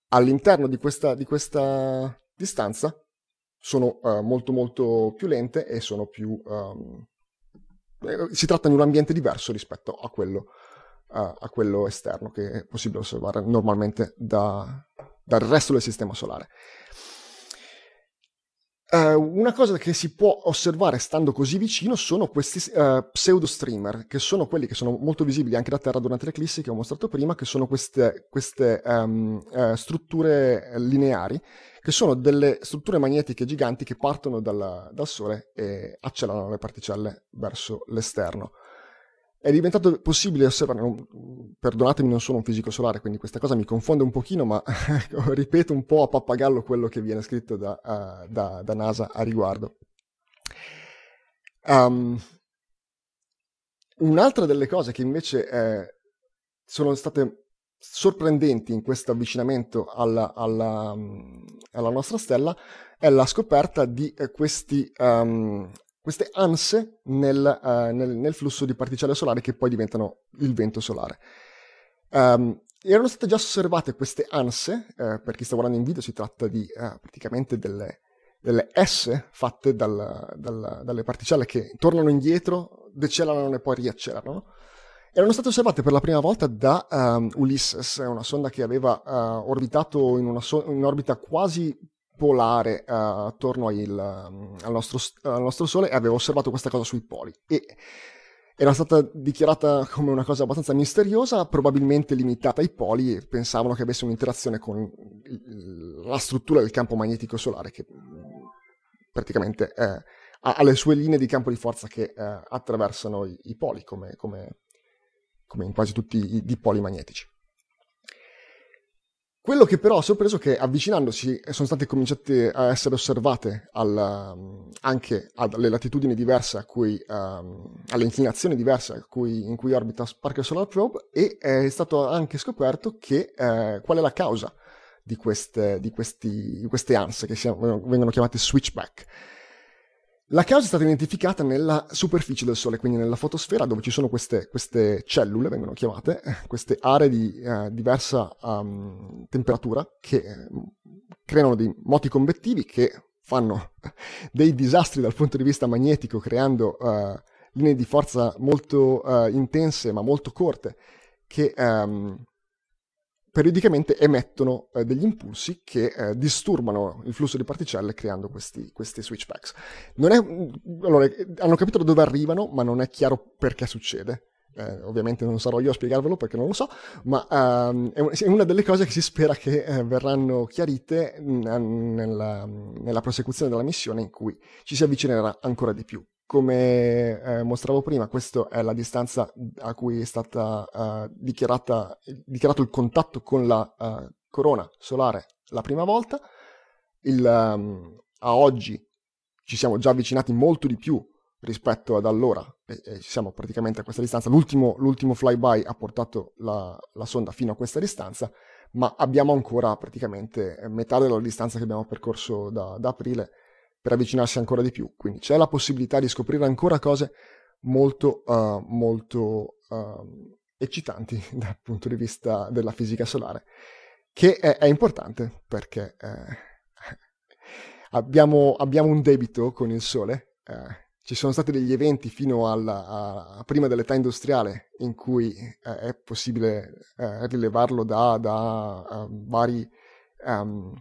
All'interno di questa, di questa distanza sono uh, molto molto più lente e sono più... Um, si tratta di un ambiente diverso rispetto a quello, uh, a quello esterno che è possibile osservare normalmente da, dal resto del sistema solare. Uh, una cosa che si può osservare stando così vicino sono questi uh, pseudo streamer, che sono quelli che sono molto visibili anche da terra durante le eclissi che ho mostrato prima, che sono queste, queste um, uh, strutture lineari, che sono delle strutture magnetiche giganti che partono dal, dal Sole e accelerano le particelle verso l'esterno è diventato possibile osservare, non, perdonatemi non sono un fisico solare, quindi questa cosa mi confonde un pochino, ma ripeto un po' a pappagallo quello che viene scritto da, uh, da, da NASA a riguardo. Um, un'altra delle cose che invece eh, sono state sorprendenti in questo avvicinamento alla, alla, alla, nostra stella è la scoperta di eh, questi um, queste anse nel, uh, nel, nel, flusso di particelle solari che poi diventano il vento solare. Um, erano state già osservate queste anse, uh, per chi sta guardando in video si tratta di uh, praticamente delle, delle, S fatte dal, dal, dalle particelle che tornano indietro, decelerano e poi riaccelerano. Erano state osservate per la prima volta da um, Ulysses, una sonda che aveva orbitato in so- in orbita quasi polare uh, attorno il, al, nostro, al, nostro, Sole e aveva osservato questa cosa sui poli. E era stata dichiarata come una cosa abbastanza misteriosa, probabilmente limitata ai poli, e pensavano che avesse un'interazione con la struttura del campo magnetico solare, che praticamente eh, ha le sue linee di campo di forza che eh, attraversano i, i poli, come, come, come, in quasi tutti i dipoli magnetici. Quello che però ho sorpreso è che avvicinandosi sono state cominciate a essere osservate al, um, anche alle latitudini diverse, a cui, um, alle inclinazioni diverse cui, in cui orbita Parker Solar Probe e è stato anche scoperto che, eh, qual è la causa di queste, di questi, di queste anse che si, vengono chiamate switchback. La causa è stata identificata nella superficie del Sole, quindi nella fotosfera dove ci sono queste, queste cellule, vengono chiamate, queste aree di uh, diversa um, temperatura che uh, creano dei moti convettivi che fanno dei disastri dal punto di vista magnetico, creando uh, linee di forza molto intense ma molto corte che um, periodicamente emettono eh, degli impulsi che eh, disturbano il flusso di particelle creando questi, questi switchbacks. È, allora, hanno capito da dove arrivano, ma non è chiaro perché succede. eh, ovviamente non sarò io a spiegarvelo perché non lo so, ma um, è, una delle cose che si spera che eh, verranno chiarite nella, nella, prosecuzione della missione in cui ci si avvicinerà ancora di più. Come eh, mostravo prima, questa è la distanza a cui è stato uh, dichiarato il contatto con la uh, corona solare la prima volta. Il, um, a oggi ci siamo già avvicinati molto di più rispetto ad allora, e, e siamo praticamente a questa distanza. L'ultimo, l'ultimo flyby ha portato la, la, sonda fino a questa distanza, ma abbiamo ancora praticamente metà della distanza che abbiamo percorso da, da aprile per avvicinarsi ancora di più. Quindi c'è la possibilità di scoprire ancora cose molto, uh, molto uh, eccitanti dal punto di vista della fisica solare, che è, è importante perché eh, abbiamo, abbiamo, un debito con il Sole. Eh, ci sono stati degli eventi fino alla, a, prima dell'età industriale in cui eh, è possibile eh, rilevarlo da, da uh, vari um,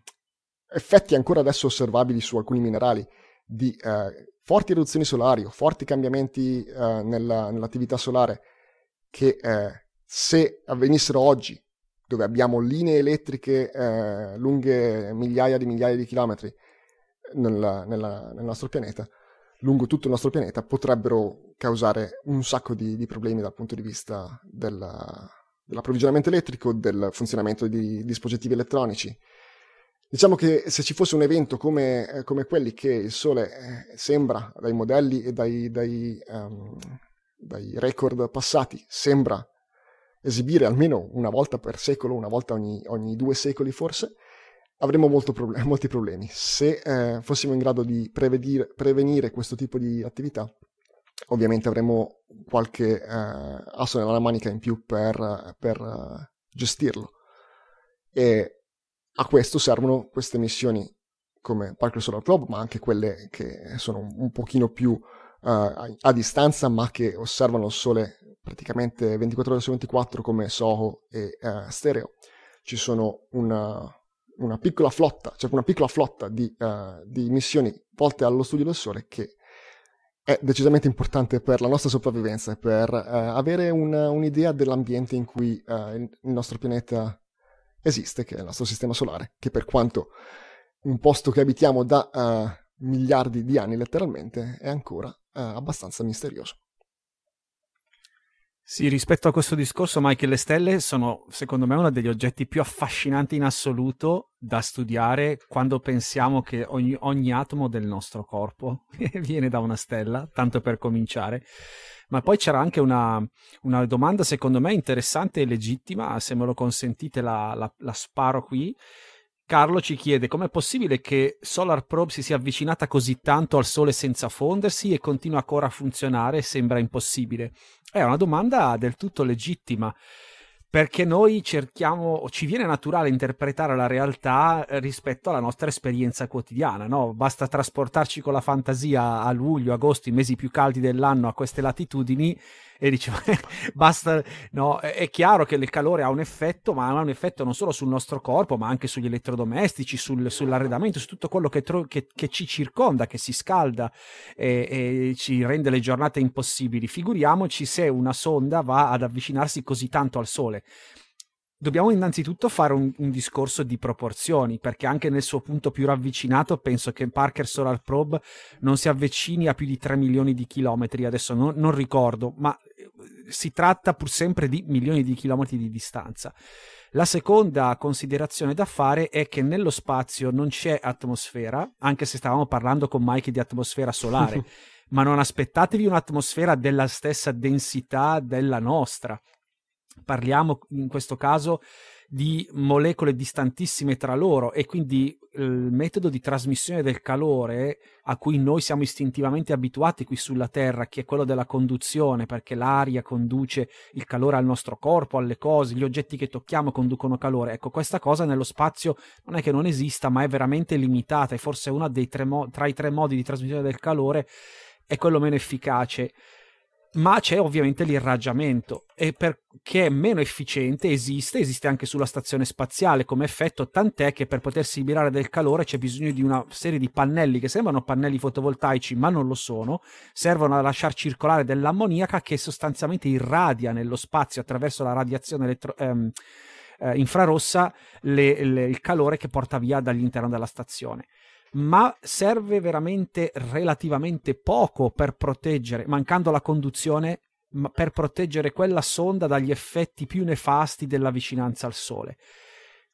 effetti ancora adesso osservabili su alcuni minerali di uh, forti eruzioni solari o forti cambiamenti uh, nella, nell'attività solare che se avvenissero oggi, dove abbiamo linee elettriche lunghe migliaia di migliaia di chilometri nella, nella, nel nostro pianeta, lungo tutto il nostro pianeta potrebbero causare un sacco di, di problemi dal punto di vista della, dell'approvvigionamento elettrico, del funzionamento di dispositivi elettronici. Diciamo che se ci fosse un evento come, eh, come quelli che il Sole eh, sembra, dai modelli e dai, dai, um, dai record passati, sembra esibire almeno una volta per secolo, una volta ogni, ogni due secoli forse, avremmo problem- molti problemi. Se eh, fossimo in grado di prevenire questo tipo di attività, ovviamente avremmo qualche eh, asso nella manica in più per, per uh, gestirlo. E a questo servono queste missioni come Parker Solar Probe, ma anche quelle che sono un pochino più uh, a, a, distanza, ma che osservano il Sole praticamente 24 ore su 24 come SOHO e uh, Stereo. Ci sono una, una piccola flotta, cioè una piccola flotta di, uh, di missioni volte allo studio del Sole che è decisamente importante per la nostra sopravvivenza e per avere una, un'idea dell'ambiente in cui il, nostro pianeta esiste, che è il nostro sistema solare, che per quanto un posto che abitiamo da uh, miliardi di anni letteralmente è ancora abbastanza misterioso. Sì, rispetto a questo discorso, Mike, le stelle sono secondo me uno degli oggetti più affascinanti in assoluto da studiare quando pensiamo che ogni, ogni atomo del nostro corpo viene da una stella, tanto per cominciare. Ma poi c'era anche una, una domanda, secondo me, interessante e legittima, se me lo consentite la, la, la sparo qui Carlo ci chiede com'è possibile che Solar Probe si sia avvicinata così tanto al Sole senza fondersi e continua ancora a funzionare? Sembra impossibile. È una domanda del tutto legittima perché noi cerchiamo, ci viene naturale interpretare la realtà eh, rispetto alla nostra esperienza quotidiana, no? Basta trasportarci con la fantasia a luglio, agosto, i mesi più caldi dell'anno a queste latitudini e diceva basta no è, chiaro che il calore ha un effetto ma ha un effetto non solo sul nostro corpo ma anche sugli elettrodomestici sul, sull'arredamento su tutto quello che, tro- che, che, ci circonda che si scalda e, e ci rende le giornate impossibili. Figuriamoci se una sonda va ad avvicinarsi così tanto al sole. Dobbiamo innanzitutto fare un, un, discorso di proporzioni, perché anche nel suo punto più ravvicinato penso che Parker Solar Probe non si avvicini a più di 3 milioni di chilometri, adesso non, non ricordo, ma si tratta pur sempre di milioni di chilometri di distanza. La seconda considerazione da fare è che nello spazio non c'è atmosfera, anche se stavamo parlando con Mike di atmosfera solare, ma non aspettatevi un'atmosfera della stessa densità della nostra parliamo in questo caso di molecole distantissime tra loro e quindi il metodo di trasmissione del calore a cui noi siamo istintivamente abituati qui sulla Terra, che è quello della conduzione, perché l'aria conduce il calore al nostro corpo, alle cose, gli oggetti che tocchiamo conducono calore. Ecco, questa cosa nello spazio non è che non esista, ma è veramente limitata e forse uno dei tre mo- tra i tre modi di trasmissione del calore è quello meno efficace ma c'è ovviamente l'irraggiamento. E perché è meno efficiente esiste, esiste anche sulla stazione spaziale come effetto, tant'è che per potersi liberare del calore c'è bisogno di una serie di pannelli che sembrano pannelli fotovoltaici ma non lo sono, servono a lasciare circolare dell'ammoniaca che sostanzialmente irradia nello spazio attraverso la radiazione elettro- ehm, eh, infrarossa le, le, il calore che porta via dall'interno della stazione ma serve veramente relativamente poco per proteggere, mancando la conduzione, per proteggere quella sonda dagli effetti più nefasti della vicinanza al Sole.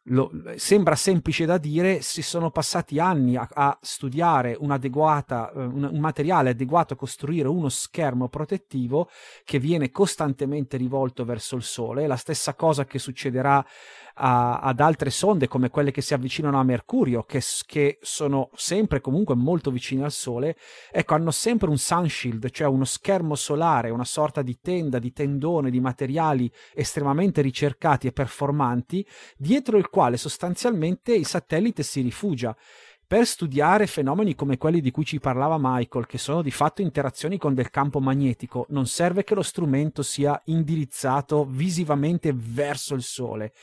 Lo, sembra semplice da dire, si sono passati anni a, a studiare un, uh, un, un, materiale adeguato a costruire uno schermo protettivo che viene costantemente rivolto verso il Sole. La stessa cosa che succederà a, ad altre sonde come quelle che si avvicinano a Mercurio, che, che sono sempre comunque molto vicine al Sole, ecco, hanno sempre un sunshield, cioè uno schermo solare, una sorta di tenda, di tendone, di materiali estremamente ricercati e performanti, dietro il quale sostanzialmente il satellite si rifugia per studiare fenomeni come quelli di cui ci parlava Michael, che sono di fatto interazioni con del campo magnetico, non serve che lo strumento sia indirizzato visivamente verso il Sole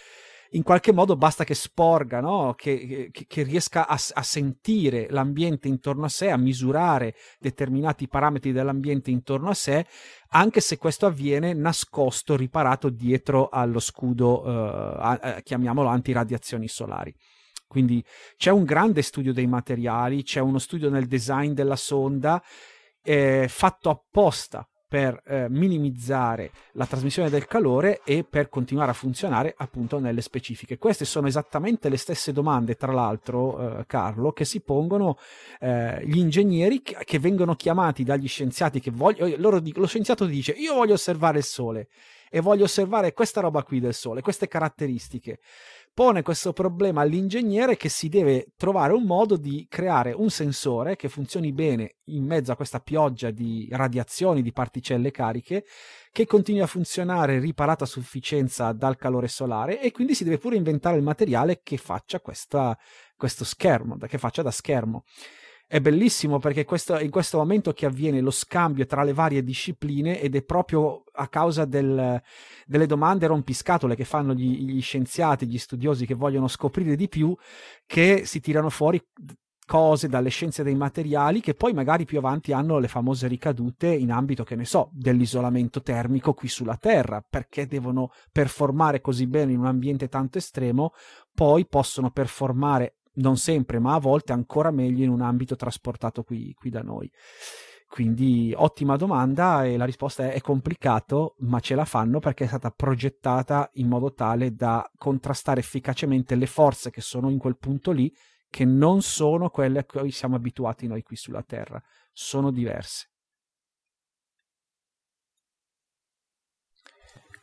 in qualche modo basta che sporga, no? che, che, che, riesca a, a, sentire l'ambiente intorno a sé, a misurare determinati parametri dell'ambiente intorno a sé, anche se questo avviene nascosto, riparato dietro allo scudo, eh, a, a, chiamiamolo antiradiazioni solari. Quindi c'è un grande studio dei materiali, c'è uno studio nel design della sonda eh, fatto apposta per eh, minimizzare la trasmissione del calore e per continuare a funzionare appunto nelle specifiche. Queste sono esattamente le stesse domande, tra l'altro, eh, Carlo, che si pongono eh, gli ingegneri che, che, vengono chiamati dagli scienziati che vogliono, loro, lo scienziato dice io voglio osservare il sole e voglio osservare questa roba qui del sole, queste caratteristiche pone questo problema all'ingegnere che si deve trovare un modo di creare un sensore che funzioni bene in mezzo a questa pioggia di radiazioni, di particelle cariche, che continui a funzionare riparato a sufficienza dal calore solare e quindi si deve pure inventare il materiale che faccia questa, questo schermo, che faccia da schermo è bellissimo perché questo, in questo momento che avviene lo scambio tra le varie discipline ed è proprio a causa del, delle domande rompiscatole che fanno gli, gli scienziati, gli studiosi che vogliono scoprire di più, che si tirano fuori cose dalle scienze dei materiali che poi magari più avanti hanno le famose ricadute in ambito, che ne so, dell'isolamento termico qui sulla Terra, perché devono performare così bene in un ambiente tanto estremo, poi possono performare non sempre, ma a volte ancora meglio in un ambito trasportato qui, qui da noi. Quindi ottima domanda e la risposta è, è complicato, ma ce la fanno perché è stata progettata in modo tale da contrastare efficacemente le forze che sono in quel punto lì, che non sono quelle a cui siamo abituati noi qui sulla Terra, sono diverse.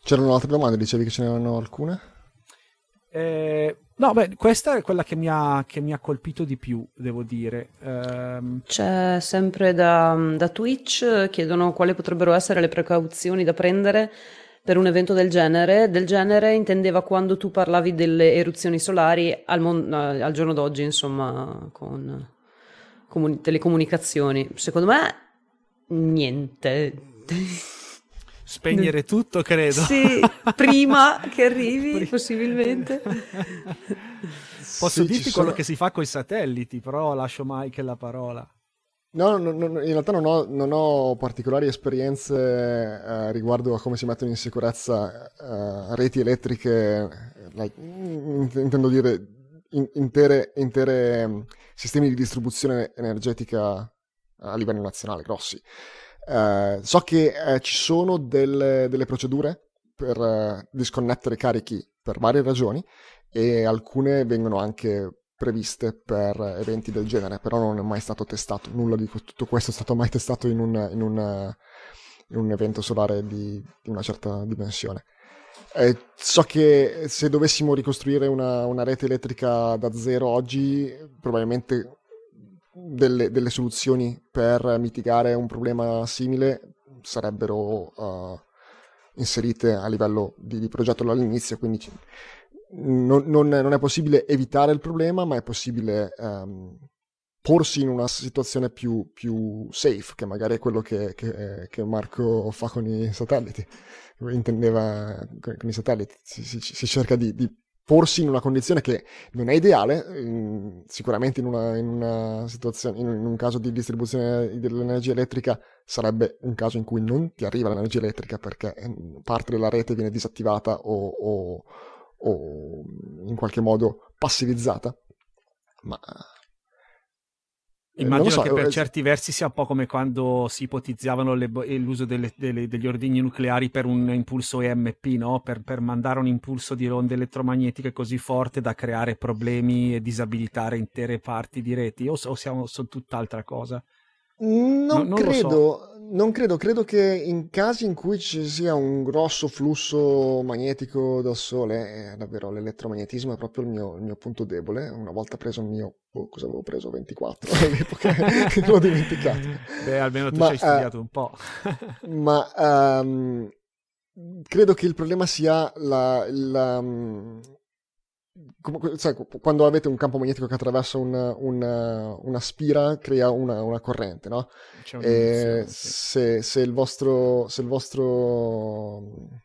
C'erano altre domande, dicevi che ce n'erano alcune? Eh, No, beh, questa è quella che mi ha, che mi ha colpito di più, devo dire. Um... C'è sempre da, da, Twitch, chiedono quali potrebbero essere le precauzioni da prendere per un evento del genere. Del genere intendeva quando tu parlavi delle eruzioni solari al, mon- al giorno d'oggi, insomma, con comuni- telecomunicazioni. Secondo me, niente. Spegnere tutto, credo. Sì, prima che arrivi, possibilmente. Posso sì, dirti quello sono... che si fa con i satelliti, però lascio Michael la parola. No, no, no, in realtà non ho, non ho particolari esperienze eh, riguardo a come si mettono in sicurezza eh, reti elettriche, like, intendo dire in, intere, intere um, sistemi di distribuzione energetica a livello nazionale, grossi. Eh, so che eh, ci sono delle, delle procedure per uh, disconnettere carichi per varie ragioni e alcune vengono anche previste per eventi del genere, però non è mai stato testato, nulla di tutto questo è stato mai testato in un, in un, in un evento solare di, di, una certa dimensione. Eh, so che se dovessimo ricostruire una, una rete elettrica da zero oggi, probabilmente delle, delle, soluzioni per mitigare un problema simile sarebbero uh, inserite a livello di, di progetto all'inizio, quindi non, non, non, è possibile evitare il problema, ma è possibile um, porsi in una situazione più, più safe, che magari è quello che, che, che, Marco fa con i satelliti, intendeva con, i satelliti, si, si, si cerca di, di, porsi in una condizione che non è ideale, sicuramente in una, in una in, un caso di distribuzione dell'energia elettrica sarebbe un caso in cui non ti arriva l'energia elettrica perché parte della rete viene disattivata o, o, o in qualche modo passivizzata, ma Immagino so, che per eh, certi versi sia un po' come quando si ipotizzavano le, l'uso delle, delle, degli ordigni nucleari per un impulso EMP, no? per, per, mandare un impulso di onde elettromagnetiche così forte da creare problemi e disabilitare intere parti di reti, o, o siamo, sono tutt'altra cosa? Non, no, non credo, so. non credo, credo che in casi in cui ci sia un grosso flusso magnetico dal Sole, eh, davvero l'elettromagnetismo è proprio il mio, il mio, punto debole. Una volta preso il mio, oh, cosa avevo preso? 24 all'epoca, l'ho dimenticato. Beh, almeno tu ma, ci hai studiato uh, un po'. ma um, credo che il problema sia la, la um, sai, quando avete un campo magnetico che attraversa una, una, una spira, crea una, una corrente, no? E se, se, il vostro, se il vostro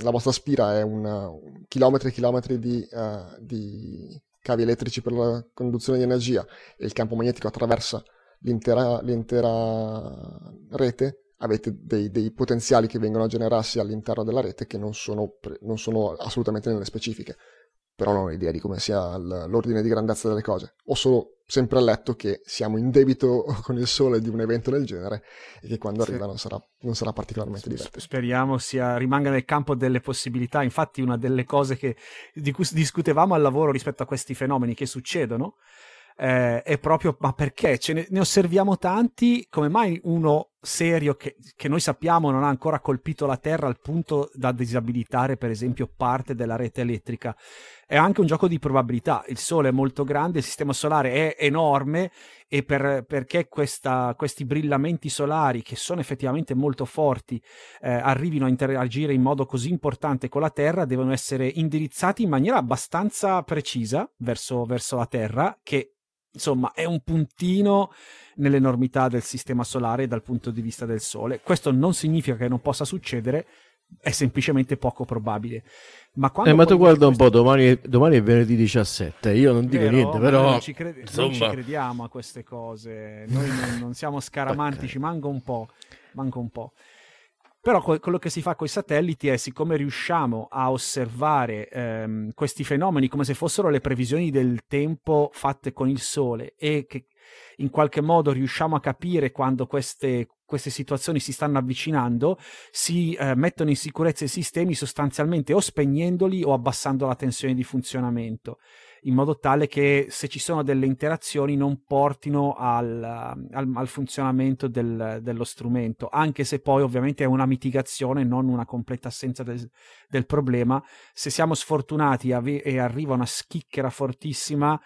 la vostra spira è una, chilometri e chilometri di, uh, di, cavi elettrici per la conduzione di energia e il campo magnetico attraversa l'intera, l'intera rete, avete dei, dei, potenziali che vengono a generarsi all'interno della rete che non sono, non sono assolutamente nelle specifiche però non ho idea di come sia l'ordine di grandezza delle cose. Ho solo sempre letto che siamo in debito con il sole di un evento del genere e che quando sì. arriva non sarà, non sarà particolarmente divertente. Speriamo sia, rimanga nel campo delle possibilità. Infatti una delle cose che, di cui discutevamo al lavoro rispetto a questi fenomeni che succedono eh, è proprio ma perché ne, ne, osserviamo tanti, come mai uno serio che, che, noi sappiamo non ha ancora colpito la Terra al punto da disabilitare per esempio parte della rete elettrica? È anche un gioco di probabilità, il Sole è molto grande, il sistema solare è enorme e per, perché questa, questi brillamenti solari che sono effettivamente molto forti eh, arrivino a interagire in modo così importante con la Terra devono essere indirizzati in maniera abbastanza precisa verso, verso la Terra che insomma è un puntino nell'enormità del sistema solare dal punto di vista del Sole. Questo non significa che non possa succedere, è semplicemente poco probabile. Ma, eh, ma tu guarda un po', domani è, domani è, venerdì 17, io non dico Vero, niente, però... Non ci, credi- non ci, crediamo a queste cose, noi non, non siamo scaramantici, manca un po', manca un po'. Però quello che si fa con i satelliti è, siccome riusciamo a osservare ehm, questi fenomeni come se fossero le previsioni del tempo fatte con il Sole e che in qualche modo riusciamo a capire quando queste, queste situazioni si stanno avvicinando, si eh, mettono in sicurezza i sistemi sostanzialmente o spegnendoli o abbassando la tensione di funzionamento in modo tale che se ci sono delle interazioni non portino al, al, al funzionamento del, dello strumento, anche se poi ovviamente è una mitigazione, non una completa assenza del, del problema. Se siamo sfortunati e arriva una schicchera fortissima,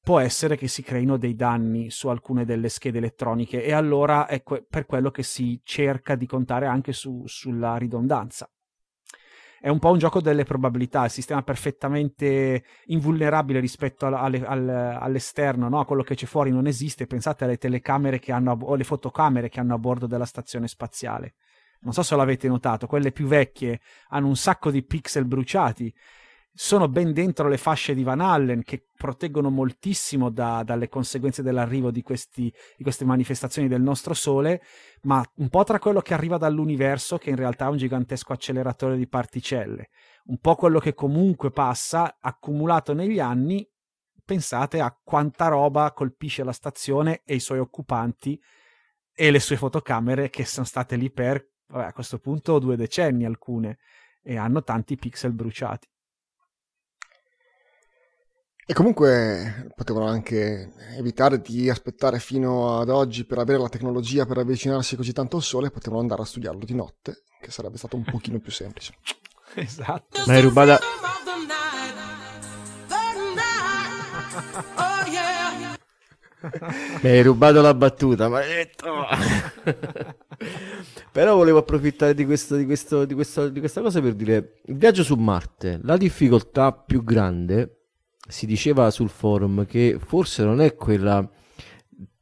può essere che si creino dei danni su alcune delle schede elettroniche e allora è que- per quello che si cerca di contare anche su, sulla ridondanza è un po' un gioco delle probabilità, il sistema perfettamente invulnerabile rispetto alle, alle, all'esterno, no? a quello che c'è fuori non esiste, pensate alle telecamere che hanno, o alle fotocamere che hanno a bordo della stazione spaziale. Non so se l'avete notato, quelle più vecchie hanno un sacco di pixel bruciati sono ben dentro le fasce di Van Allen che proteggono moltissimo da, dalle conseguenze dell'arrivo di, questi, di, queste manifestazioni del nostro Sole, ma un po' tra quello che arriva dall'universo, che in realtà è un gigantesco acceleratore di particelle, un po' quello che comunque passa, accumulato negli anni, pensate a quanta roba colpisce la stazione e i suoi occupanti e le sue fotocamere che sono state lì per, vabbè, a questo punto, due decenni alcune, e hanno tanti pixel bruciati. E comunque potevano anche evitare di aspettare fino ad oggi per avere la tecnologia per avvicinarsi così tanto al sole, potevano andare a studiarlo di notte, che sarebbe stato un pochino più semplice. esatto. Ma è rubata... Mi hai rubato la battuta, maledetto! Però volevo approfittare di, questo, di, questo, di, questo, di questa cosa per dire: il viaggio su Marte, la difficoltà più grande si diceva sul forum che forse non è quella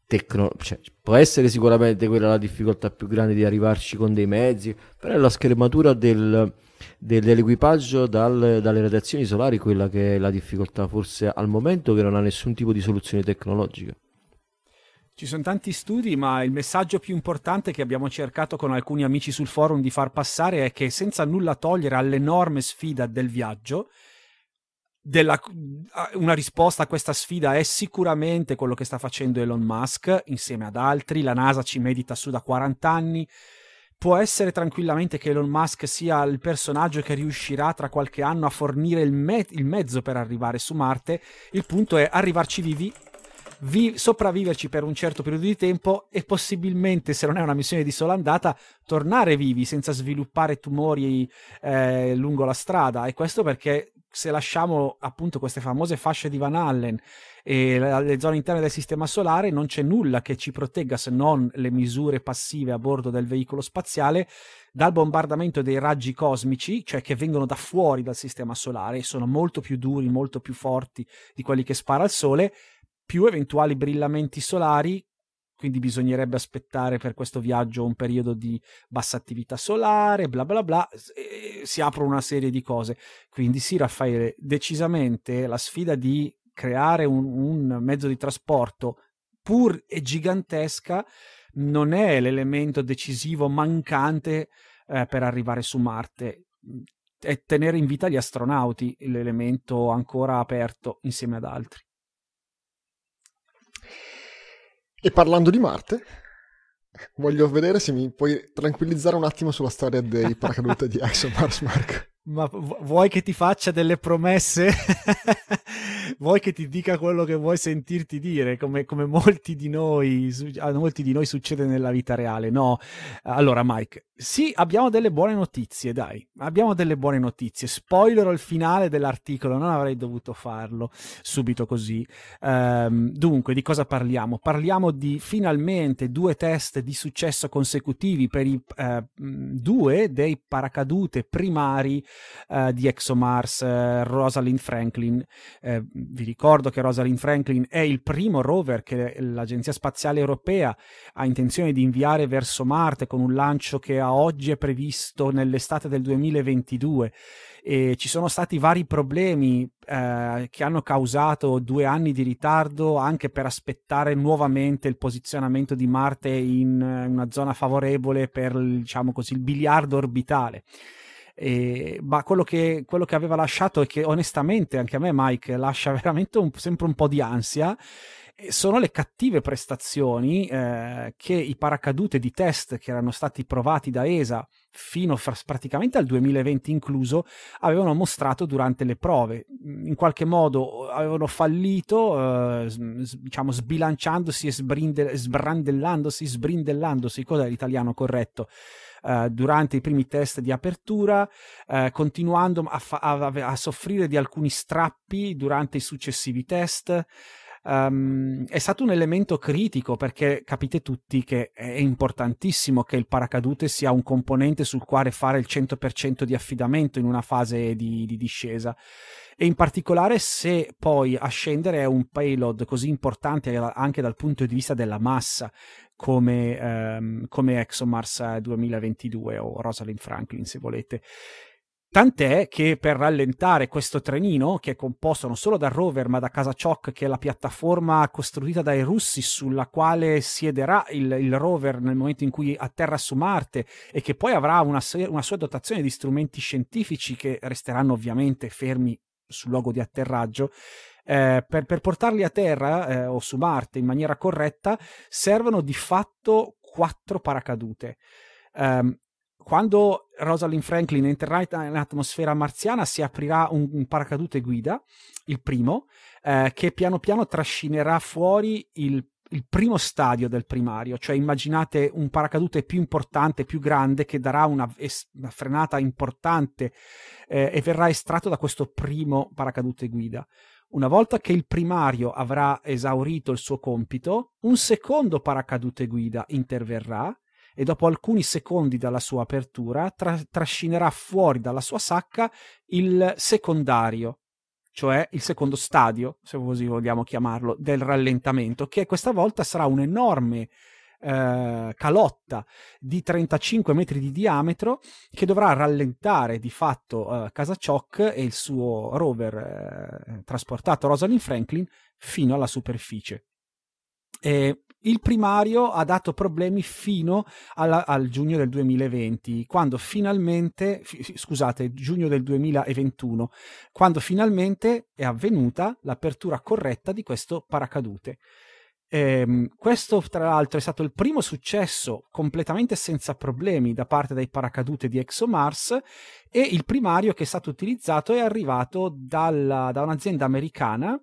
tecno- cioè, può essere sicuramente quella la difficoltà più grande di arrivarci con dei mezzi, però è la schermatura del, del, dell'equipaggio dal, dalle radiazioni solari quella che è la difficoltà forse al momento che non ha nessun tipo di soluzione tecnologica. Ci sono tanti studi, ma il messaggio più importante che abbiamo cercato con alcuni amici sul forum di far passare è che senza nulla togliere all'enorme sfida del viaggio, della, una risposta a questa sfida è sicuramente quello che sta facendo Elon Musk insieme ad altri. La NASA ci medita su da 40 anni. Può essere tranquillamente che Elon Musk sia il personaggio che riuscirà tra qualche anno a fornire il, me- il mezzo per arrivare su Marte. Il punto è arrivarci vivi vi- sopravviverci per un certo periodo di tempo e possibilmente, se non è una missione di sola andata, tornare vivi senza sviluppare tumori eh, lungo la strada. E questo perché se lasciamo appunto queste famose fasce di Van Allen e le zone interne del sistema solare non c'è nulla che ci protegga se non le misure passive a bordo del veicolo spaziale dal bombardamento dei raggi cosmici, cioè che vengono da fuori dal sistema solare e sono molto più duri, molto più forti di quelli che spara il Sole, più eventuali brillamenti solari quindi bisognerebbe aspettare per questo viaggio un periodo di bassa attività solare, bla bla bla, si aprono una serie di cose. Quindi sì, Raffaele, decisamente la sfida di creare un, un mezzo di trasporto pur e gigantesca non è l'elemento decisivo mancante eh, per arrivare su Marte. È tenere in vita gli astronauti l'elemento ancora aperto insieme ad altri. E parlando di Marte, voglio vedere se mi puoi tranquillizzare un attimo sulla storia dei paracadute di ExoMars, Marco. Ma vuoi che ti faccia delle promesse? vuoi che ti dica quello che vuoi sentirti dire, come, come molti, di noi, a molti di noi succede nella vita reale? No. Allora, Mike, sì, abbiamo delle buone notizie, dai. Abbiamo delle buone notizie. Spoilerò il finale dell'articolo, non avrei dovuto farlo subito così. Um, dunque, di cosa parliamo? Parliamo di finalmente due test di successo consecutivi per i uh, due dei paracadute primari uh, di ExoMars, uh, Rosalind Franklin. vi ricordo che Rosalind Franklin è il primo rover che l'Agenzia Spaziale Europea ha intenzione di inviare verso Marte con un lancio che ha oggi è previsto nell'estate del 2022 e ci sono stati vari problemi eh, che hanno causato due anni di ritardo anche per aspettare nuovamente il posizionamento di Marte in una zona favorevole per diciamo così il biliardo orbitale. E, ma quello che, quello che aveva lasciato e che onestamente anche a me Mike lascia veramente un, sempre un po' di ansia sono le cattive prestazioni eh, che i paracadute di test che erano stati provati da ESA fino a, praticamente al 2020 incluso avevano mostrato durante le prove. In qualche modo avevano fallito eh, diciamo sbilanciandosi e sbrinde, sbrandellandosi sbrindellandosi cos'è l'italiano corretto? Uh, durante i primi test di apertura, uh, continuando a, fa- a, a, soffrire di alcuni strappi durante i successivi test um, è stato un elemento critico perché capite tutti che è importantissimo che il paracadute sia un componente sul quale fare il 100% di affidamento in una fase di, di discesa. E in particolare se poi a scendere è un payload così importante anche dal punto di vista della massa come, um, come ExoMars 2022 o Rosalind Franklin se volete Tant'è che per rallentare questo trenino, che è composto non solo dal rover ma da Kazachok, che è la piattaforma costruita dai russi sulla quale siederà il, il rover nel momento in cui atterra su Marte e che poi avrà una, una sua dotazione di strumenti scientifici che resteranno ovviamente fermi sul luogo di atterraggio, eh, per, per, portarli a terra eh, o su Marte in maniera corretta servono di fatto quattro paracadute. Um, quando Rosalind Franklin entrerà in atmosfera marziana si aprirà un, un paracadute guida, il primo, eh, che piano piano trascinerà fuori il, il, primo stadio del primario, cioè immaginate un paracadute più importante, più grande, che darà una, una frenata importante eh, e verrà estratto da questo primo paracadute guida. Una volta che il primario avrà esaurito il suo compito, un secondo paracadute guida interverrà e dopo alcuni secondi dalla sua apertura tra- trascinerà fuori dalla sua sacca il secondario cioè il secondo stadio, se così vogliamo chiamarlo, del rallentamento, che questa volta sarà un enorme eh, calotta di 35 metri di diametro che dovrà rallentare di fatto eh, Kasachok e il suo rover eh, trasportato Rosalind Franklin fino alla superficie. E il primario ha dato problemi fino alla, al giugno del 2020, quando finalmente, f- scusate, giugno del 2021, quando finalmente è avvenuta l'apertura corretta di questo paracadute. Ehm, questo, tra l'altro, è stato il primo successo completamente senza problemi da parte dei paracadute di ExoMars e il primario che è stato utilizzato è arrivato dalla, da un'azienda americana,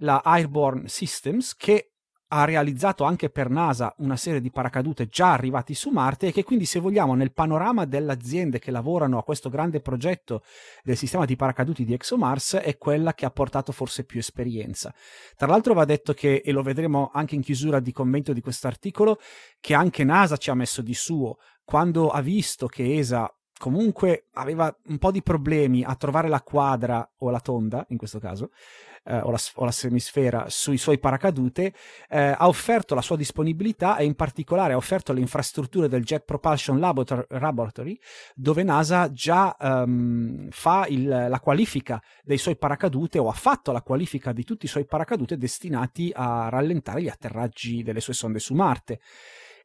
la Airborne Systems, che ha realizzato anche per NASA una serie di paracadute già arrivati su Marte e che quindi se vogliamo nel panorama delle aziende che lavorano a questo grande progetto del sistema di paracaduti di ExoMars è quella che ha portato forse più esperienza. Tra l'altro va detto che, e lo vedremo anche in chiusura di commento di questo articolo, che anche NASA ci ha messo di suo quando ha visto che ESA comunque aveva un po' di problemi a trovare la quadra o la tonda, in questo caso, eh, o, la, o, la, semisfera sui suoi paracadute, eh, ha offerto la sua disponibilità e in particolare ha offerto le infrastrutture del Jet Propulsion Laboratory, dove NASA già um, fa il, la qualifica dei suoi paracadute o ha fatto la qualifica di tutti i suoi paracadute destinati a rallentare gli atterraggi delle sue sonde su Marte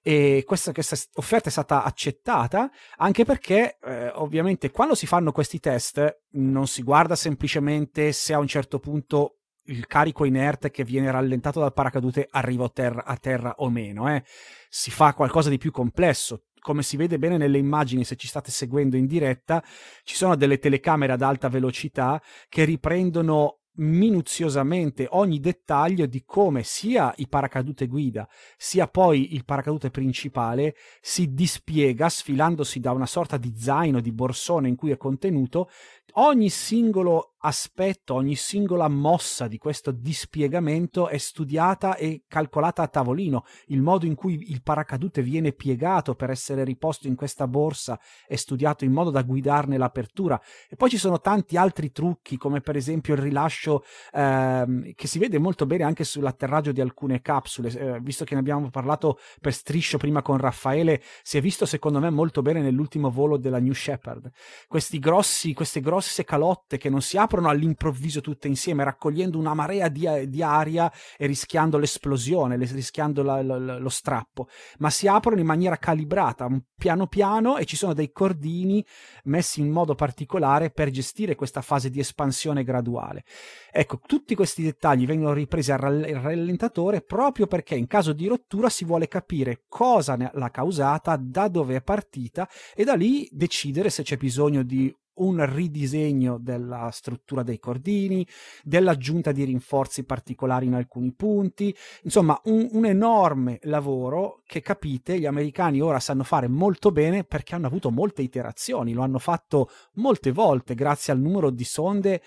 e questa, questa, offerta è stata accettata anche perché eh, ovviamente quando si fanno questi test non si guarda semplicemente se a un certo punto il carico inerte che viene rallentato dal paracadute arriva a terra, a terra o meno, eh. si fa qualcosa di più complesso. Come si vede bene nelle immagini, se ci state seguendo in diretta, ci sono delle telecamere ad alta velocità che riprendono minuziosamente ogni dettaglio di come sia i paracadute guida sia poi il paracadute principale si dispiega sfilandosi da una sorta di zaino di borsone in cui è contenuto ogni singolo aspetto, ogni singola mossa di questo dispiegamento è studiata e calcolata a tavolino. Il modo in cui il paracadute viene piegato per essere riposto in questa borsa è studiato in modo da guidarne l'apertura. E poi ci sono tanti altri trucchi, come per esempio il rilascio ehm, che si vede molto bene anche sull'atterraggio di alcune capsule. Eh, visto che ne abbiamo parlato per striscio prima con Raffaele, si è visto secondo me molto bene nell'ultimo volo della New Shepard. Questi grossi, queste grosse calotte che non si aprono aprono all'improvviso tutte insieme, raccogliendo una marea di, di aria e rischiando l'esplosione, rischiando la, la, lo strappo, ma si aprono in maniera calibrata, piano piano, e ci sono dei cordini messi in modo particolare per gestire questa fase di espansione graduale. Ecco, tutti questi dettagli vengono ripresi al rallentatore proprio perché in caso di rottura si vuole capire cosa l'ha causata, da dove è partita e da lì decidere se c'è bisogno di un ridisegno della struttura dei cordini, dell'aggiunta di rinforzi particolari in alcuni punti, insomma un, un, enorme lavoro che capite gli americani ora sanno fare molto bene perché hanno avuto molte iterazioni, lo hanno fatto molte volte grazie al numero di sonde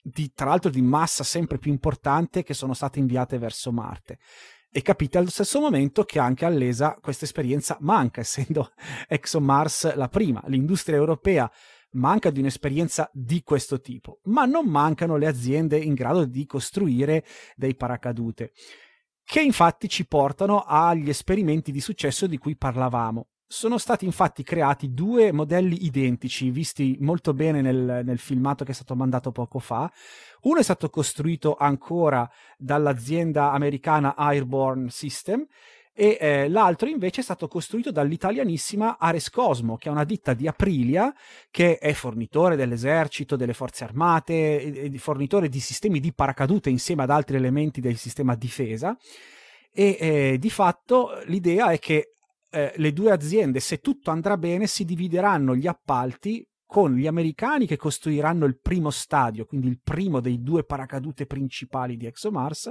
di, tra l'altro di massa sempre più importante che sono state inviate verso Marte e capite allo stesso momento che anche all'ESA questa esperienza manca, essendo ExoMars la prima. L'industria europea manca di un'esperienza di questo tipo, ma non mancano le aziende in grado di costruire dei paracadute, che infatti ci portano agli esperimenti di successo di cui parlavamo. Sono stati infatti creati due modelli identici, visti molto bene nel, nel, filmato che è stato mandato poco fa. Uno è stato costruito ancora dall'azienda americana Airborne System e eh, l'altro invece è stato costruito dall'italianissima Ares Cosmo, che è una ditta di Aprilia che è fornitore dell'esercito, delle forze armate, e, e fornitore di sistemi di paracadute insieme ad altri elementi del sistema difesa. E eh, di fatto l'idea è che eh, le due aziende, se tutto andrà bene, si divideranno gli appalti con gli americani che costruiranno il primo stadio, quindi il primo dei due paracadute principali di ExoMars,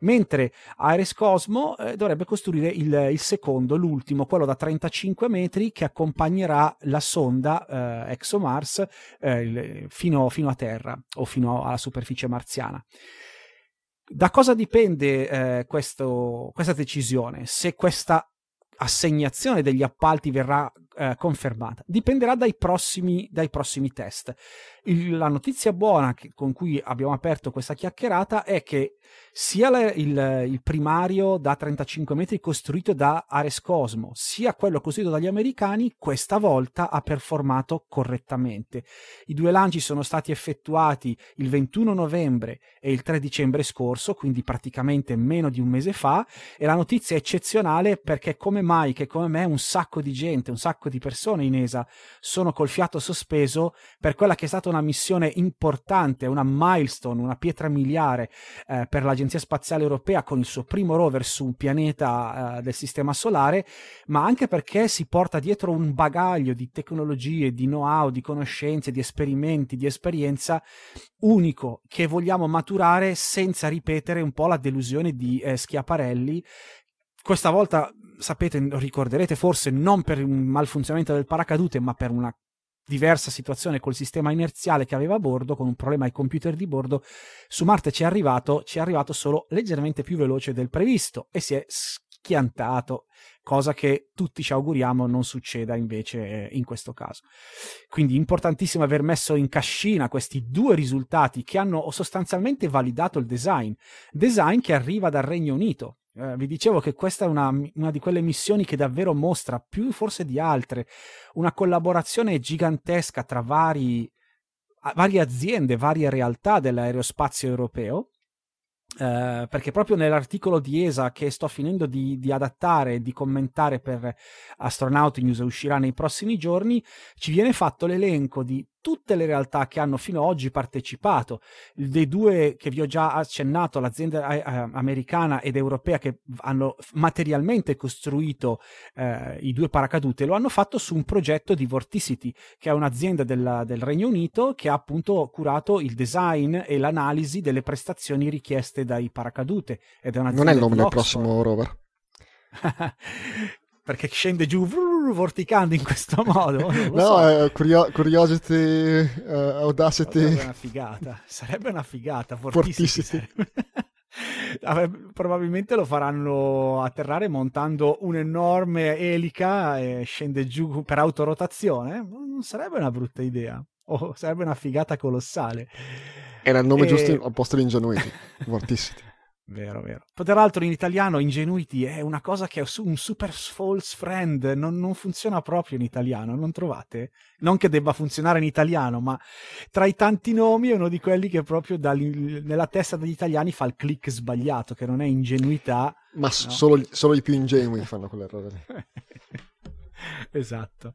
mentre Ares Cosmo eh, dovrebbe costruire il, il, secondo, l'ultimo, quello da 35 metri che accompagnerà la sonda eh, ExoMars eh, fino, fino, a terra o fino alla superficie marziana. Da cosa dipende eh, questo, questa decisione? Se questa assegnazione degli appalti verrà eh, confermata. Dipenderà dai prossimi, dai prossimi test. il, la notizia buona che, con cui abbiamo aperto questa chiacchierata è che sia le, il, il, primario da 35 metri costruito da Ares Cosmo, sia quello costruito dagli americani, questa volta ha performato correttamente. I due lanci sono stati effettuati il 21 novembre e il 3 dicembre scorso, quindi praticamente meno di un mese fa, e la notizia è eccezionale perché come mai che come me un sacco di gente, un sacco di persone in ESA sono col fiato sospeso per quella che è stata una missione importante, una milestone, una pietra miliare eh, per l'Agenzia Spaziale Europea con il suo primo rover su un pianeta eh, del Sistema Solare, ma anche perché si porta dietro un bagaglio di tecnologie, di know-how, di conoscenze, di esperimenti, di esperienza unico che vogliamo maturare senza ripetere un po' la delusione di eh, Schiaparelli. Questa volta sapete, ricorderete forse non per un malfunzionamento del paracadute, ma per una diversa situazione col sistema inerziale che aveva a bordo, con un problema ai computer di bordo, su Marte ci è arrivato, ci è arrivato solo leggermente più veloce del previsto e si è schiantato, cosa che tutti ci auguriamo non succeda invece in questo caso. Quindi importantissimo aver messo in cascina questi due risultati che hanno sostanzialmente validato il design, design che arriva dal Regno Unito, eh, vi dicevo che questa è una, una, di quelle missioni che davvero mostra, più forse di altre, una collaborazione gigantesca tra vari, varie aziende, varie realtà dell'aerospazio europeo. Eh, perché proprio nell'articolo di ESA che sto finendo di, di adattare e di commentare per Astronaut News uscirà nei prossimi giorni, ci viene fatto l'elenco di tutte le realtà che hanno fino ad oggi partecipato, dei due che vi ho già accennato, l'azienda eh, eh, americana ed europea che hanno materialmente costruito eh, i due paracadute, lo hanno fatto su un progetto di Vorticity, che è un'azienda della, del Regno Unito che ha appunto curato il design e l'analisi delle prestazioni richieste dai paracadute. Ed è non è il nome del prossimo rover. perché scende giù vrr, vorticando in questo modo. no, so. eh, curio- Curiosity, uh, Audacity. Sarebbe una figata, sarebbe una figata, fortissima. Probabilmente lo faranno atterrare montando un'enorme elica e scende giù per autorotazione. Non sarebbe una brutta idea. O oh, sarebbe una figata colossale. Era il nome e... giusto al posto di Ingenuity, Vorticity. Vero, vero. Peraltro in italiano Ingenuity è una cosa che è un super false friend, non, non, funziona proprio in italiano, non trovate? Non che debba funzionare in italiano, ma tra i tanti nomi è uno di quelli che proprio nella testa degli italiani fa il click sbagliato, che non è ingenuità. Ma no? solo, solo, i più ingenui fanno quell'errore lì. esatto.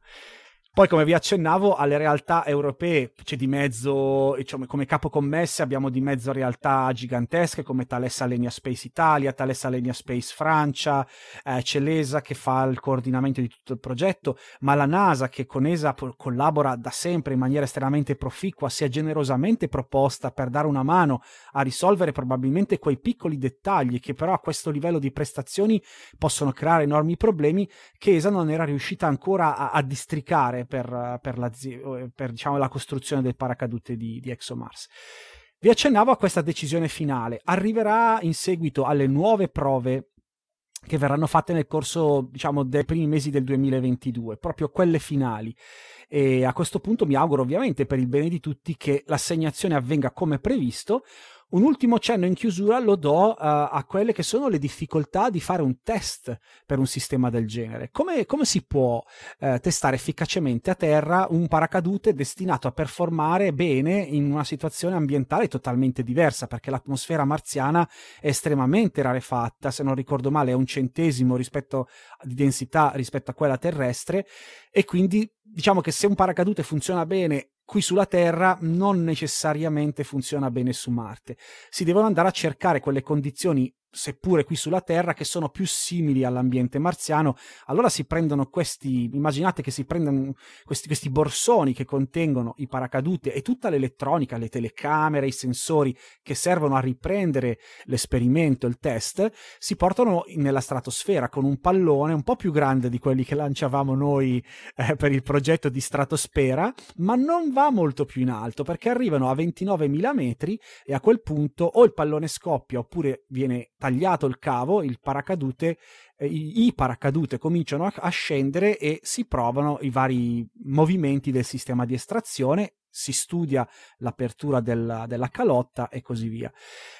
Poi, come vi accennavo, alle realtà europee c'è di mezzo, diciamo, come capo commesse abbiamo di mezzo realtà gigantesche come Thales Alenia Space Italia, Thales Alenia Space Francia, eh, c'è l'ESA che fa il coordinamento di tutto il progetto, ma la NASA che con ESA po- collabora da sempre in maniera estremamente proficua, si è generosamente proposta per dare una mano a risolvere probabilmente quei piccoli dettagli che però a questo livello di prestazioni possono creare enormi problemi che ESA non era riuscita ancora a, a districare per, per, la, per diciamo, la, costruzione del paracadute di, di ExoMars. Vi accennavo a questa decisione finale. Arriverà in seguito alle nuove prove che verranno fatte nel corso, diciamo, dei primi mesi del 2022, proprio quelle finali. E a questo punto mi auguro ovviamente per il bene di tutti che l'assegnazione avvenga come previsto, un ultimo cenno in chiusura lo do uh, a quelle che sono le difficoltà di fare un test per un sistema del genere. Come, come si può uh, testare efficacemente a terra un paracadute destinato a performare bene in una situazione ambientale totalmente diversa? Perché l'atmosfera marziana è estremamente rarefatta, se non ricordo male è un centesimo rispetto, di densità rispetto a quella terrestre e quindi diciamo che se un paracadute funziona bene qui sulla Terra non necessariamente funziona bene su Marte. Si devono andare a cercare quelle condizioni seppure qui sulla Terra, che sono più simili all'ambiente marziano, allora si prendono questi, immaginate che si prendono questi, questi borsoni che contengono i paracadute e tutta l'elettronica, le telecamere, i sensori che servono a riprendere l'esperimento, il test, si portano nella stratosfera con un pallone un po' più grande di quelli che lanciavamo noi eh, per il progetto di stratosfera, ma non va molto più in alto perché arrivano a 29.000 metri e a quel punto o il pallone scoppia oppure viene tagliato il cavo, il paracadute, eh, i, paracadute cominciano a, a, scendere e si provano i vari movimenti del sistema di estrazione si studia l'apertura della, della calotta e così via.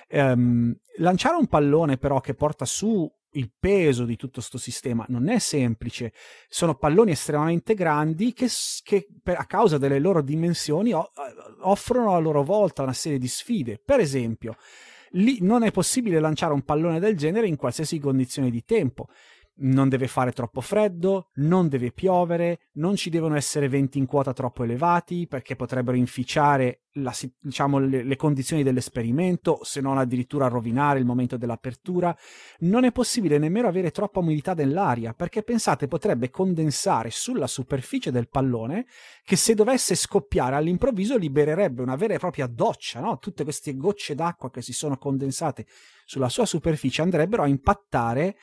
Um, lanciare un pallone però che porta su il peso di tutto questo sistema non è semplice. Sono palloni estremamente grandi che, che per, a causa delle loro dimensioni o, offrono a loro volta una serie di sfide. Per esempio, lì non è possibile lanciare un pallone del genere in qualsiasi condizione di tempo non deve fare troppo freddo, non deve piovere, non ci devono essere venti in quota troppo elevati perché potrebbero inficiare la, diciamo, le, le, condizioni dell'esperimento, se non addirittura rovinare il momento dell'apertura. Non è possibile nemmeno avere troppa umidità nell'aria perché pensate potrebbe condensare sulla superficie del pallone che se dovesse scoppiare all'improvviso libererebbe una vera e propria doccia, no? tutte queste gocce d'acqua che si sono condensate sulla sua superficie andrebbero a impattare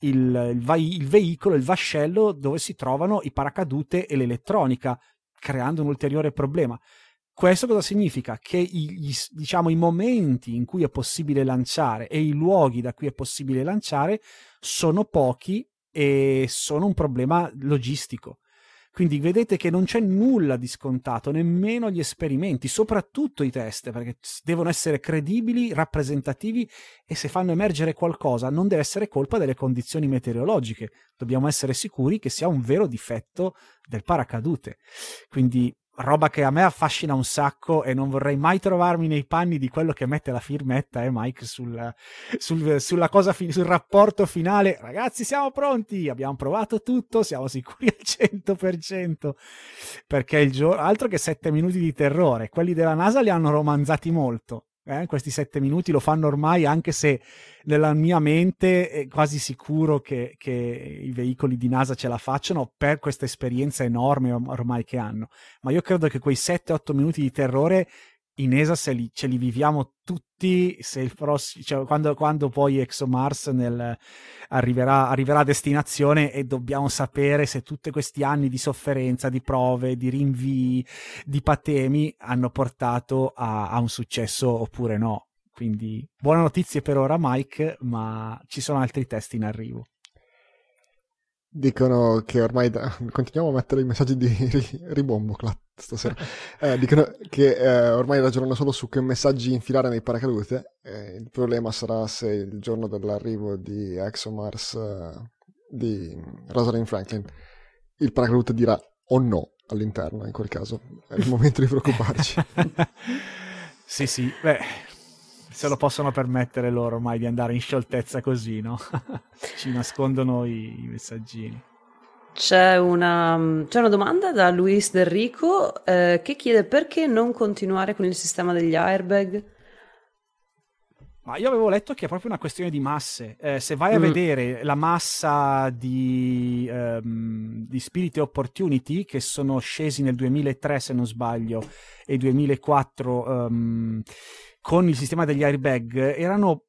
il, il, il veicolo, il vascello dove si trovano i paracadute e l'elettronica, creando un ulteriore problema. Questo cosa significa? Che i, diciamo, i momenti in cui è possibile lanciare e i luoghi da cui è possibile lanciare sono pochi e sono un problema logistico. Quindi vedete che non c'è nulla di scontato, nemmeno gli esperimenti, soprattutto i test, perché devono essere credibili, rappresentativi e se fanno emergere qualcosa non deve essere colpa delle condizioni meteorologiche. Dobbiamo essere sicuri che sia un vero difetto del paracadute. Quindi roba che a me affascina un sacco e non vorrei mai trovarmi nei panni di quello che mette la firmetta, eh, Mike, sul, sul, sulla cosa fi- sul rapporto finale. Ragazzi, siamo pronti, abbiamo provato tutto, siamo sicuri al 100%. Perché il giorno, altro che sette minuti di terrore, quelli della NASA li hanno romanzati molto eh, questi sette minuti lo fanno ormai, anche se nella mia mente è quasi sicuro che, che i veicoli di NASA ce la facciano per questa esperienza enorme ormai che hanno. Ma io credo che quei 7-8 minuti di terrore in ESA se li, ce li viviamo tutti se il prossimo, cioè, quando, quando, poi ExoMars arriverà, arriverà, a destinazione e dobbiamo sapere se tutti questi anni di sofferenza, di prove, di rinvii, di patemi hanno portato a, a un successo oppure no. Quindi buone notizie per ora Mike, ma ci sono altri test in arrivo dicono che ormai da... continuiamo a mettere i messaggi di ribombo stasera. Eh, dicono che eh, ormai ragionano solo su che messaggi infilare nei paracadute eh, il problema sarà se il giorno dell'arrivo di ExoMars eh, di Rosalind Franklin il paracadute dirà o no all'interno in quel caso. È il momento di preoccuparci. Sì sì. Beh se lo possono permettere loro ormai di andare in scioltezza così, no? Ci nascondono i, i messaggini. C'è una, c'è una, domanda da Luis Del Rico eh, che chiede perché non continuare con il sistema degli airbag? Ma io avevo letto che è proprio una questione di masse. Eh, se vai a mm. vedere la massa di, um, di Spirit e Opportunity, che sono scesi nel 2003, se non sbaglio, e 2004, um, con il sistema degli airbag erano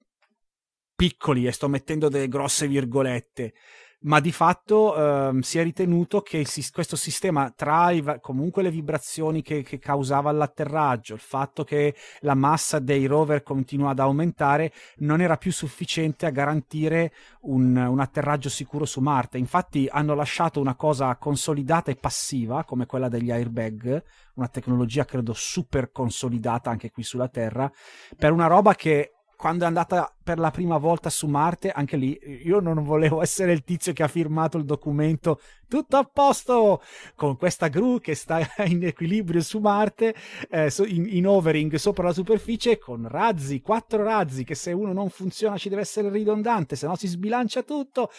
piccoli e sto mettendo delle grosse virgolette ma di fatto ehm, si è ritenuto che il, questo sistema tra i, comunque le vibrazioni che, che, causava l'atterraggio, il fatto che la massa dei rover continua ad aumentare, non era più sufficiente a garantire un, un atterraggio sicuro su Marte. Infatti hanno lasciato una cosa consolidata e passiva come quella degli airbag, una tecnologia credo super consolidata anche qui sulla Terra, per una roba che quando è andata per la prima volta su Marte, anche lì io non volevo essere il tizio che ha firmato il documento tutto a posto con questa gru che sta in equilibrio su Marte, eh, in, in, overing sopra la superficie con razzi, quattro razzi che se uno non funziona ci deve essere ridondante, se no si sbilancia tutto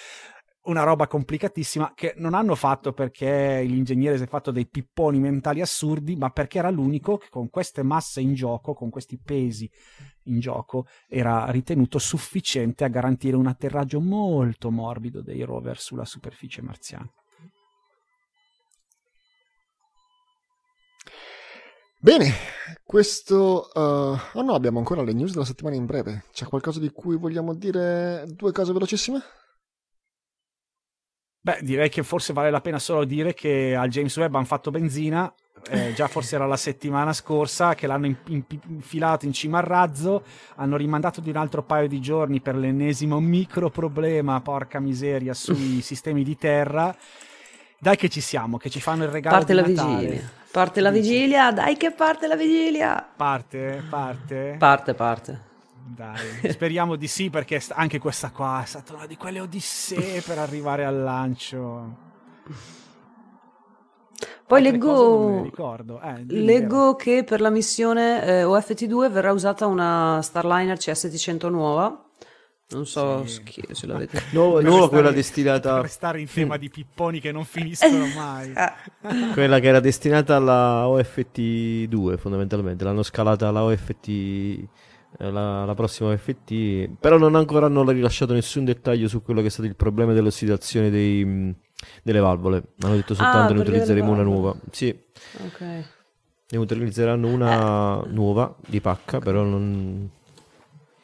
una roba complicatissima che non hanno fatto perché l'ingegnere si è fatto dei pipponi mentali assurdi, ma perché era l'unico che con queste masse in gioco, con questi pesi in gioco, era ritenuto sufficiente a garantire un atterraggio molto morbido dei rover sulla superficie marziana. Bene, questo... Uh, oh no, abbiamo ancora le news della settimana in breve. C'è qualcosa di cui vogliamo dire due cose velocissime? Beh, direi che forse vale la pena solo dire che al James Webb hanno fatto benzina, eh, già forse era la settimana scorsa che l'hanno infilato in cima al razzo, hanno rimandato di un altro paio di giorni per l'ennesimo micro problema, porca miseria, sui sistemi di terra dai che ci siamo, che ci fanno il regalo parte la Natale. vigilia. Parte la vigilia, dai che parte la vigilia. Parte, parte. Parte, parte. Dai, speriamo di sì perché anche questa qua è stata una di quelle odissee per arrivare al lancio. Poi leggo. Eh, leggo che per la missione eh, OFT2 verrà usata una Starliner CS100 nuova. Non so Sì. chi- se l'avete. No, Per nuova quella Per destinata restare in tema di pipponi che non finiscono mai. Ah, quella che era destinata alla OFT2 fondamentalmente l'hanno scalata alla OFT la, la prossima OFT però non ancora hanno rilasciato nessun dettaglio su quello che è stato il problema dell'ossidazione dei, mh, delle valvole. Hanno detto soltanto Ah, ne utilizzeremo una nuova. Sì. Ok. ne utilizzeranno una nuova di pacca però non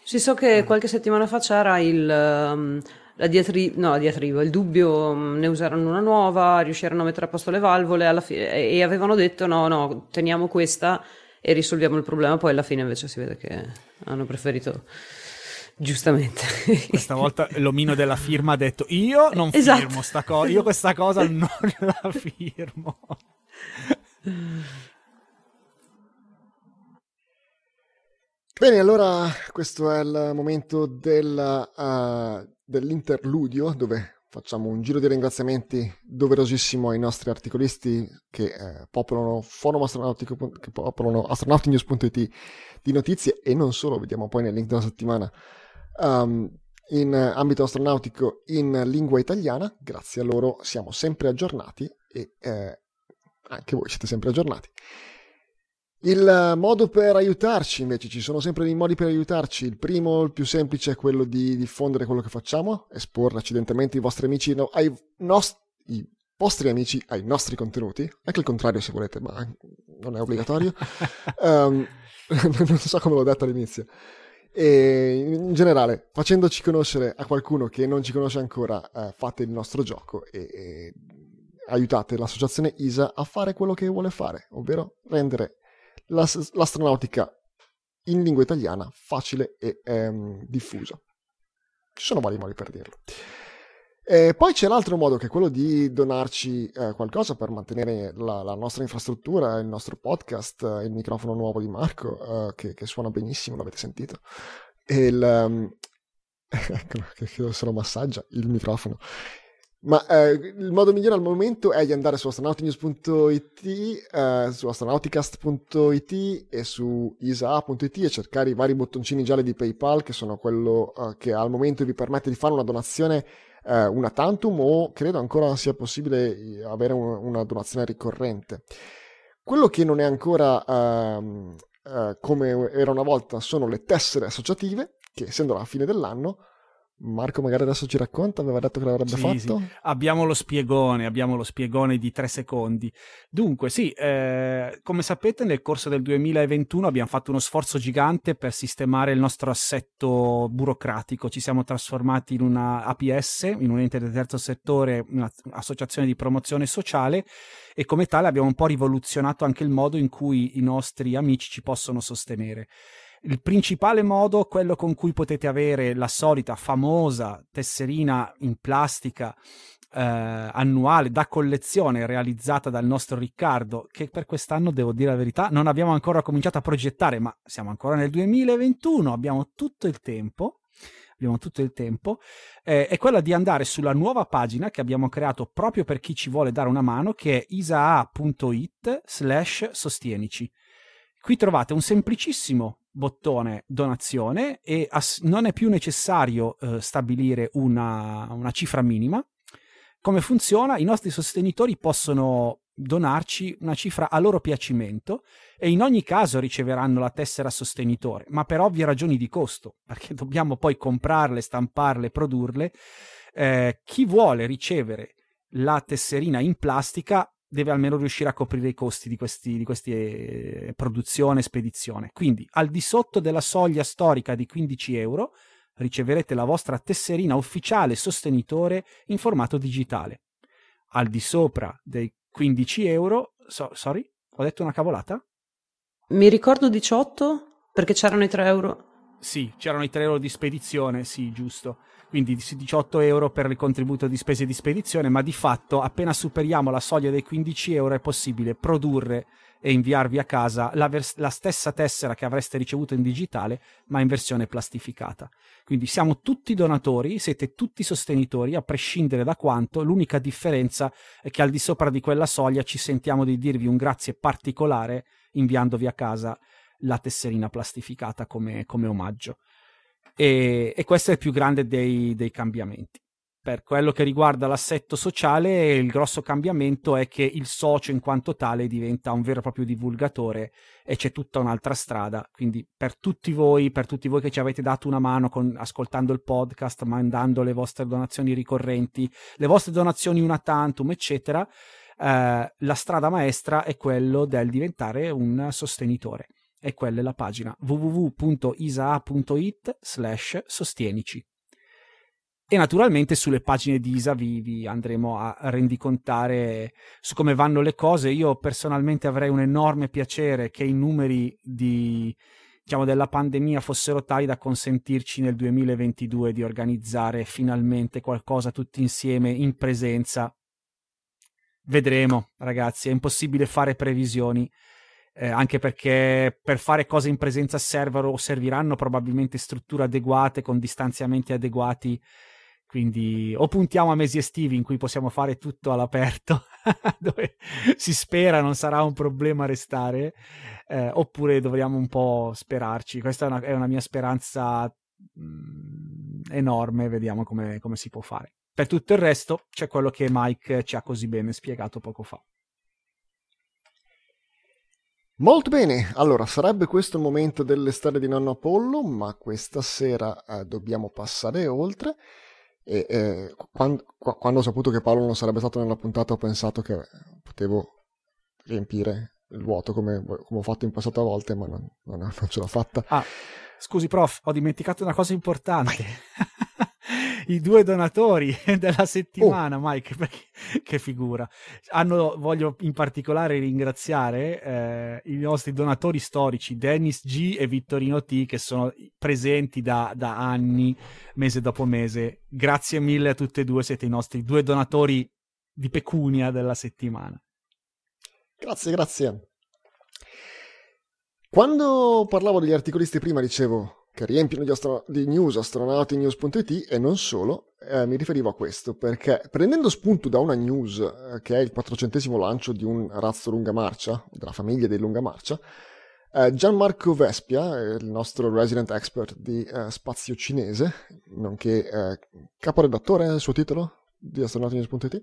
Sì, so che qualche settimana fa c'era il, ehm, la diatri- no, la diatriba, il dubbio, mm, ne useranno una nuova, riusciranno a mettere a posto le valvole alla fi- e avevano detto no, no, teniamo questa e risolviamo il problema, poi alla fine invece si vede che hanno preferito giustamente. Questa volta l'omino della firma ha detto io non Esatto. firmo sta cosa, io questa cosa non la firmo. Bene, allora questo è il momento del, eh, dell'interludio dove facciamo un giro di ringraziamenti doverosissimo ai nostri articolisti che eh, popolano forum astronautico, che popolano astronautinews.it di notizie e non solo, vediamo poi nel link della settimana, um, in ambito astronautico in lingua italiana. Grazie a loro siamo sempre aggiornati e eh, anche voi siete sempre aggiornati. Il modo per aiutarci, invece, ci sono sempre dei modi per aiutarci. Il primo, il più semplice, è quello di diffondere quello che facciamo, esporre accidentalmente i vostri amici no, ai nos- i vostri amici ai nostri contenuti, anche il contrario se volete, ma non è obbligatorio. um, non so come l'ho detto all'inizio. E in generale, facendoci conoscere a qualcuno che non ci conosce ancora, eh, fate il nostro gioco e, e aiutate l'associazione ISA a fare quello che vuole fare, ovvero rendere l'astronautica in lingua italiana facile e ehm, diffusa. Ci sono vari modi per dirlo. E poi c'è l'altro modo che è quello di donarci eh, qualcosa per mantenere la, la, nostra infrastruttura, il nostro podcast, il microfono nuovo di Marco, eh, che, che, suona benissimo, l'avete sentito. E il... Um, ecco, che, che se massaggia il microfono. Ma eh, il modo migliore al momento è di andare su astronautinews.it, eh, su astronauticast.it e su isa.it e cercare i vari bottoncini gialli di PayPal che sono quello eh, che al momento vi permette di fare una donazione eh, una tantum o credo ancora sia possibile avere un, una donazione ricorrente. Quello che non è ancora ehm, eh, come era una volta sono le tessere associative che essendo la fine dell'anno Marco magari adesso ci racconta, aveva detto che l'avrebbe sì, fatto. Sì. Abbiamo lo spiegone, abbiamo lo spiegone di tre secondi. Dunque, sì, eh, come sapete nel corso del 2021 abbiamo fatto uno sforzo gigante per sistemare il nostro assetto burocratico. Ci siamo trasformati in una APS, in un ente del terzo settore, un'associazione di promozione sociale e come tale abbiamo un po' rivoluzionato anche il modo in cui i nostri amici ci possono sostenere. Il principale modo, quello con cui potete avere la solita famosa tesserina in plastica eh, annuale da collezione realizzata dal nostro Riccardo, che per quest'anno, devo dire la verità, non abbiamo ancora cominciato a progettare, ma siamo ancora nel 2021, abbiamo tutto il tempo. Abbiamo tutto il tempo, eh, è quella di andare sulla nuova pagina che abbiamo creato proprio per chi ci vuole dare una mano, che è isaa.it slash sostienici. Qui trovate un semplicissimo bottone donazione e ass- non è più necessario eh, stabilire una, una cifra minima. Come funziona? I nostri sostenitori possono donarci una cifra a loro piacimento e in ogni caso riceveranno la tessera sostenitore, ma per ovvie ragioni di costo, perché dobbiamo poi comprarle, stamparle, produrle. Eh, chi vuole ricevere la tesserina in plastica deve almeno riuscire a coprire i costi di questi, di questi eh, produzione e spedizione. Quindi al di sotto della soglia storica di 15 euro riceverete la vostra tesserina ufficiale sostenitore in formato digitale. Al di sopra dei 15 euro, so, sorry, ho detto una cavolata? Mi ricordo 18 perché c'erano i 3 euro. Sì, c'erano i 3 euro di spedizione, sì, giusto. quindi 18 euro per il contributo di spese di spedizione, ma di fatto appena superiamo la soglia dei 15 euro è possibile produrre e inviarvi a casa la, vers- la, stessa tessera che avreste ricevuto in digitale, ma in versione plastificata. Quindi siamo tutti donatori, siete tutti sostenitori, a prescindere da quanto, l'unica differenza è che al di sopra di quella soglia ci sentiamo di dirvi un grazie particolare inviandovi a casa la tesserina plastificata come, come omaggio. E, e, questo è il più grande dei, dei cambiamenti per quello che riguarda l'assetto sociale, il grosso cambiamento è che il socio in quanto tale diventa un vero e proprio divulgatore e c'è tutta un'altra strada. Quindi per tutti voi, per tutti voi che ci avete dato una mano con, ascoltando il podcast, mandando le vostre donazioni ricorrenti, le vostre donazioni una tantum, eccetera, eh, la strada maestra è quello del diventare un sostenitore. E quella è la pagina www.isa.it slash sostienici. E naturalmente sulle pagine di Isa vi, vi, andremo a rendicontare su come vanno le cose. Io personalmente avrei un enorme piacere che i numeri di, diciamo, della pandemia fossero tali da consentirci nel 2022 di organizzare finalmente qualcosa tutti insieme in presenza. Vedremo, ragazzi, è impossibile fare previsioni. Eh, anche perché per fare cose in presenza servono o serviranno probabilmente strutture adeguate con distanziamenti adeguati quindi o puntiamo a mesi estivi in cui possiamo fare tutto all'aperto, dove si spera non sarà un problema restare, eh, oppure dovremmo un po' sperarci. Questa è una, è una mia speranza mh, mm, enorme, vediamo come, come si può fare. Per tutto il resto c'è quello che Mike ci ha così bene spiegato poco fa. Molto bene, allora sarebbe questo il momento delle storie di nonno Apollo, ma questa sera eh, dobbiamo passare oltre. E eh, quando, quando, ho saputo che Paolo non sarebbe stato nella puntata ho pensato che potevo riempire il vuoto come, come ho fatto in passato a volte, ma non, non, non ce l'ho fatta. Ah, scusi prof, ho dimenticato una cosa importante. I due donatori della settimana, oh. Mike, perché, che figura. Hanno, voglio in particolare ringraziare eh, i nostri donatori storici, Dennis G e Vittorino T, che sono presenti da, da anni, mese dopo mese. Grazie mille a tutti e due, siete i nostri due donatori di pecunia della settimana. Grazie, grazie. Quando parlavo degli articolisti prima dicevo che riempiono di, astro- di news astronautinews.it e non solo, eh, mi riferivo a questo perché prendendo spunto da una news eh, che è il 400 lancio di un razzo lunga marcia, della famiglia dei lunga marcia, eh, Gianmarco Vespia, il nostro resident expert di eh, spazio cinese, nonché eh, caporedattore del suo titolo di astronautinews.it,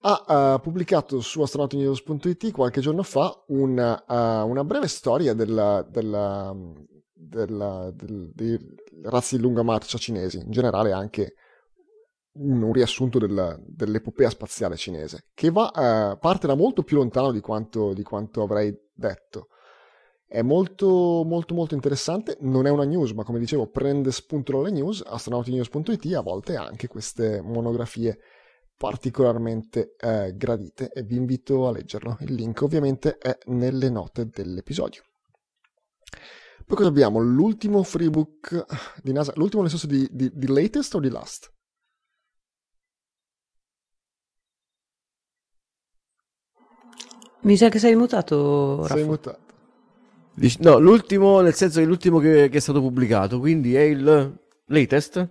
ha uh, pubblicato su astronautinews.it qualche giorno fa una, uh, una breve storia della, della, della, del, dei razzi di lunga marcia cinesi, in generale anche un, un riassunto della, dell'epopea spaziale cinese, che va, eh, parte da molto più lontano di quanto, di quanto avrei detto. È molto, molto, molto interessante. Non è una news, ma come dicevo, prende spunto dalle news. Astronautinews.it a volte anche queste monografie particolarmente eh, gradite e vi invito a leggerlo. Il link ovviamente è nelle note dell'episodio. Poi cosa abbiamo? L'ultimo freebook di NASA, l'ultimo nel senso di, di, di latest o di last? Mi sa che sei mutato, Raffa. Sei mutato. No, l'ultimo, nel senso che l'ultimo che, che è stato pubblicato, quindi è il latest?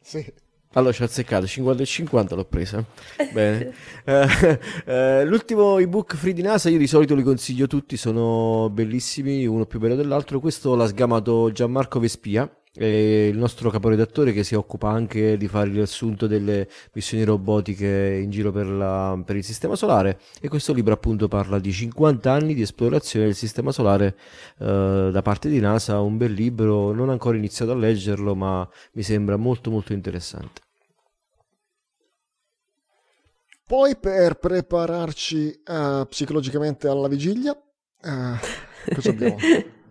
Sì. Allora ci ho azzeccato 50 e 50 l'ho presa. Bene. Uh, uh, l'ultimo ebook free di NASA io di solito li consiglio tutti, sono bellissimi, uno più bello dell'altro. Questo l'ha sgamato Gianmarco Vespia, il nostro caporedattore che si occupa anche di fare il riassunto delle missioni robotiche in giro per, la, per, il sistema solare e questo libro appunto parla di 50 anni di esplorazione del sistema solare uh, da parte di NASA, un bel libro, non ho ancora iniziato a leggerlo ma mi sembra molto molto interessante. Poi per prepararci uh, psicologicamente alla vigilia, uh, cosa abbiamo?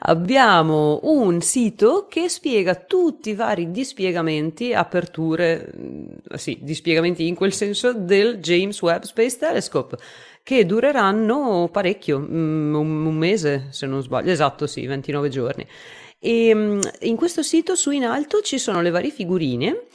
abbiamo un sito che spiega tutti i vari dispiegamenti, aperture, mm, sì, dispiegamenti in quel senso del James Webb Space Telescope che dureranno parecchio, mm, un, un mese se non sbaglio, esatto sì, 29 giorni. E mm, in questo sito su in alto ci sono le varie figurine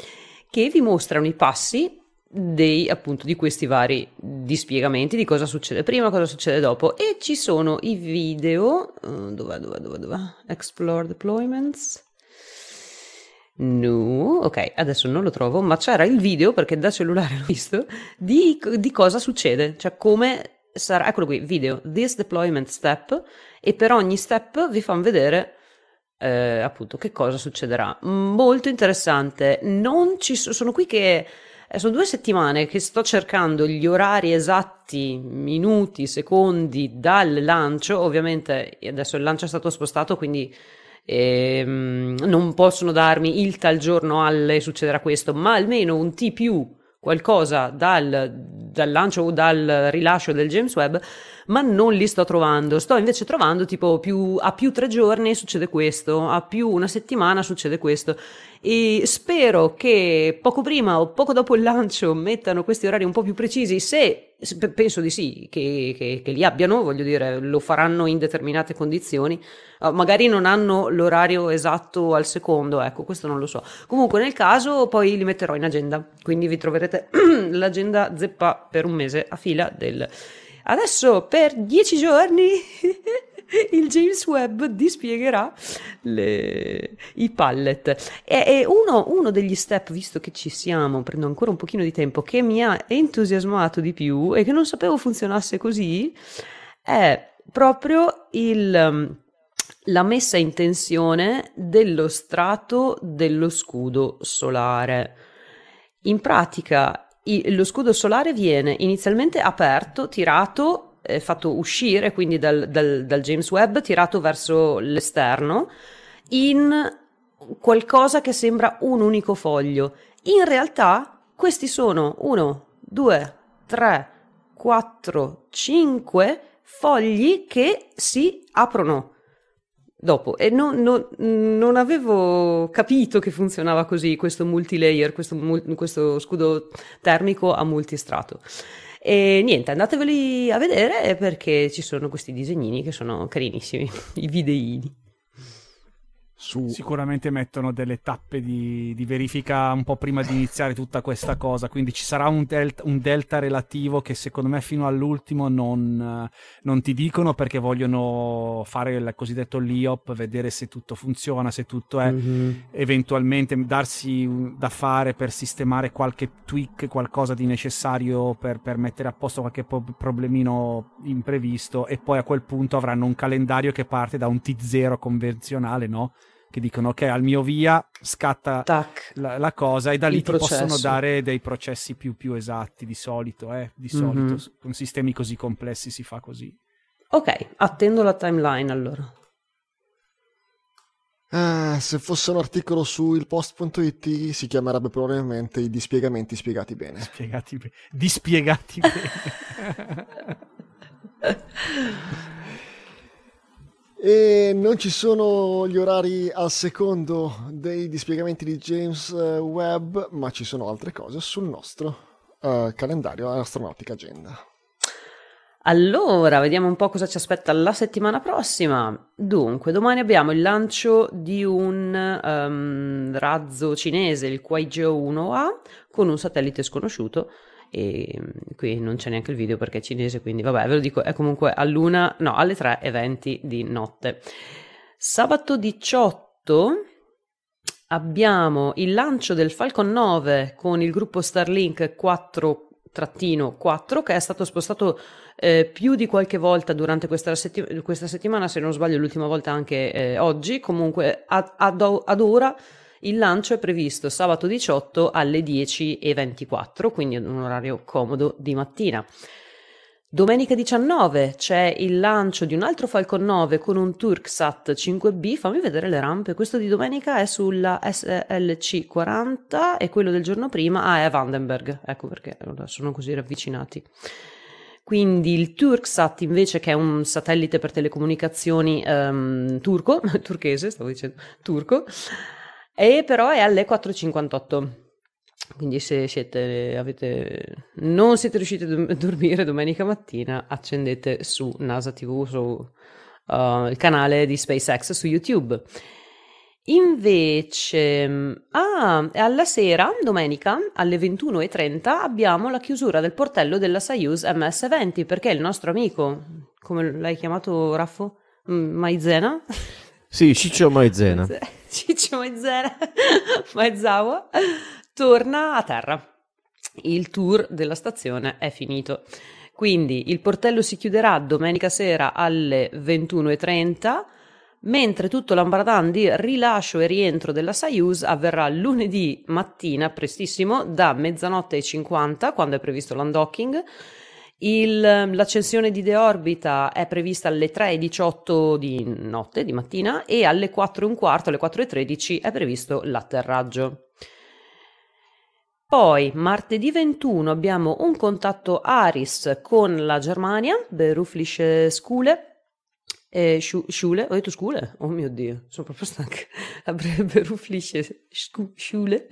che vi mostrano i passi dei, appunto, di questi vari dispiegamenti di cosa succede prima, cosa succede dopo e ci sono i video uh, dov'è, dov'è, dov'è, dov'è? Explore deployments No, ok, adesso non lo trovo, ma c'era il video, perché da cellulare l'ho visto, di, di cosa succede, cioè come sarà, eccolo qui, video, this deployment step, e per ogni step vi fanno vedere eh, appunto che cosa succederà. Molto interessante, non ci so, sono qui che eh, sono due settimane che sto cercando gli orari esatti, minuti, secondi dal lancio, ovviamente adesso il lancio è stato spostato, quindi eh, non possono darmi il tal giorno alle succederà questo, ma almeno un T più qualcosa dal, dal, lancio o dal rilascio del James Webb, ma non li sto trovando. Sto invece trovando tipo più, a più tre giorni succede questo, a più una settimana succede questo. E spero che poco prima o poco dopo il lancio mettano questi orari un po' più precisi, se penso di sì, che, che, che li abbiano, voglio dire, lo faranno in determinate condizioni. Uh, magari non hanno l'orario esatto al secondo, ecco, questo non lo so. Comunque, nel caso, poi li metterò in agenda, quindi vi troverete l'agenda zeppa per un mese a fila del. Adesso per dieci giorni il James Webb dispiegherà le, i pallet. E, e uno, uno, degli step, visto che ci siamo, prendo ancora un pochino di tempo, che mi ha entusiasmato di più e che non sapevo funzionasse così, è proprio il la messa in tensione dello strato dello scudo solare. In pratica lo scudo solare viene inizialmente aperto, tirato, eh, fatto uscire quindi dal, dal, dal James Webb, tirato verso l'esterno, in qualcosa che sembra un unico foglio. In realtà questi sono 1, 2, 3, 4, 5 fogli che si aprono dopo e non, non, non, avevo capito che funzionava così questo multilayer, questo, questo scudo termico a multistrato. E niente, andateveli a vedere perché ci sono questi disegnini che sono carinissimi, i videini. Su... Sicuramente mettono delle tappe di, di, verifica un po' prima di iniziare tutta questa cosa, quindi ci sarà un delta, un delta relativo che secondo me fino all'ultimo non, non, ti dicono perché vogliono fare il cosiddetto LIOP, vedere se tutto funziona, se tutto è mm-hmm. eventualmente darsi da fare per sistemare qualche tweak, qualcosa di necessario per, per mettere a posto qualche po- problemino imprevisto e poi a quel punto avranno un calendario che parte da un T0 convenzionale, no? Che dicono ok al mio via scatta la, la, cosa e da lì ti processo. possono dare dei processi più, più esatti di solito, eh? di solito mm-hmm. con sistemi così complessi si fa così. Ok, attendo la timeline allora. Ah, se fosse un articolo su ilpost.it si chiamerebbe probabilmente i dispiegamenti spiegati bene. Spiegati bene. Dispiegati bene. E non ci sono gli orari al secondo dei dispiegamenti di James eh, Webb, ma ci sono altre cose sul nostro uh, calendario Astronautica Agenda. Allora, vediamo un po' cosa ci aspetta la settimana prossima. Dunque, domani abbiamo il lancio di un um, razzo cinese, il Kuaizhou 1A, con un satellite sconosciuto e mm, qui non c'è neanche il video perché è cinese, quindi vabbè, ve lo dico, è comunque all'una, no, alle 3 e 20 di notte. Sabato 18 abbiamo il lancio del Falcon 9 con il gruppo Starlink 4 4 che è stato spostato eh, più di qualche volta durante questa, setti- questa, settimana, se non sbaglio l'ultima volta anche eh, oggi, comunque ad, ad, ad ora il lancio è previsto sabato 18 alle 10.24, quindi un orario comodo di mattina. Domenica 19 c'è il lancio di un altro Falcon 9 con un Turksat 5B. Fammi vedere le rampe. Questo di domenica è sulla SLC 40 e quello del giorno prima ah, è a Vandenberg. Ecco perché sono così ravvicinati. Quindi il Turksat invece che è un satellite per telecomunicazioni um, turco, turchese, stavo dicendo, turco, e però è alle 4.58. Quindi se siete, avete, non siete riusciti a dormire domenica mattina, accendete su NASA TV, su uh, il canale di SpaceX su YouTube. Invece, ah, alla sera, domenica, alle 21.30, abbiamo la chiusura del portello della Soyuz MS-20 perché il nostro amico, come l'hai chiamato Raffo? Mm, Maizena? Sì, Ciccio Maizena. Ciccio Maizena, Maizawa, torna a terra. Il tour della stazione è finito. Quindi il portello si chiuderà domenica sera alle 21.30 mentre tutto l'ambaradan di rilascio e rientro della Soyuz avverrà lunedì mattina prestissimo da mezzanotte e 50 quando è previsto l'undocking il, l'accensione di deorbita è prevista alle 3.18 di notte, di mattina, e alle 4.15, alle 4.13 è previsto l'atterraggio. Poi, martedì 21, abbiamo un contatto Aris con la Germania, Berufliche Schule, eh, Schule, ho detto Schule? Oh mio Dio, sono proprio stanca. Berufliche Schule.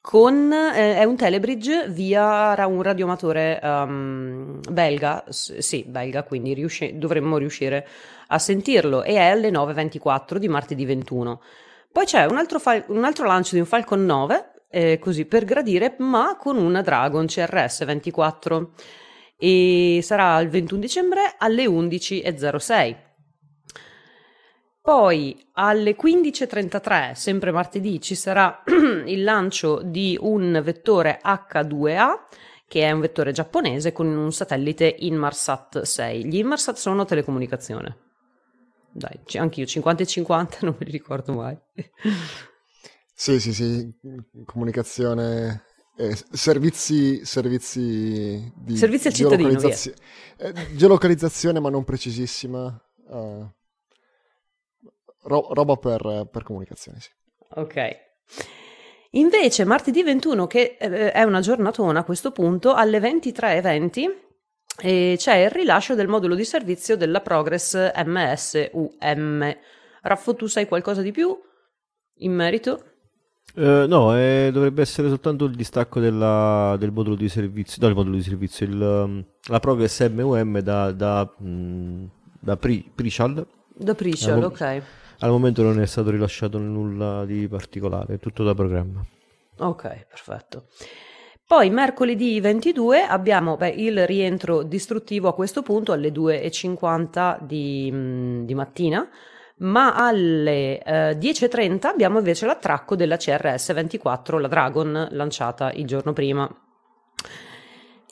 Con, eh, è un telebridge via un radioamatore um, belga, S- sì, belga, quindi riusci- dovremmo riuscire a sentirlo e è alle 9.24 di martedì 21. Poi c'è un altro, fal- un altro lancio di un Falcon 9, eh, così per gradire, ma con una Dragon CRS 24 e sarà il 21 dicembre alle 11.06. Poi alle 15.33, sempre martedì, ci sarà il lancio di un vettore H2A, che è un vettore giapponese con un satellite Inmarsat 6. Gli Inmarsat sono telecomunicazione. Dai, anche io 50 e 50 non me li ricordo mai. sì, sì, sì, comunicazione eh, servizi, servizi di servizi al cittadino, geolocalizzazione, eh, geolocalizzazione ma non precisissima. Uh, ro- roba per, per comunicazione, sì. Ok. Invece martedì 21, che eh, è una giornatona a questo punto, alle 23.20 eh, c'è il rilascio del modulo di servizio della Progress MSUM. Raffo, tu sai qualcosa di più in merito? Uh, no, eh, dovrebbe essere soltanto il distacco della, del modulo di servizio, no, il modulo di servizio, il, um, la Progress MUM da, da, mm, da Pri, Pricial. Da Pricial, ok. Al momento non è stato rilasciato nulla di particolare, è tutto da programma. Ok, perfetto. Poi mercoledì 22 abbiamo beh, il rientro distruttivo a questo punto alle 2.50 di, mm, di mattina, ma alle eh, 10.30 abbiamo invece l'attracco della CRS 24, la Dragon, lanciata il giorno prima.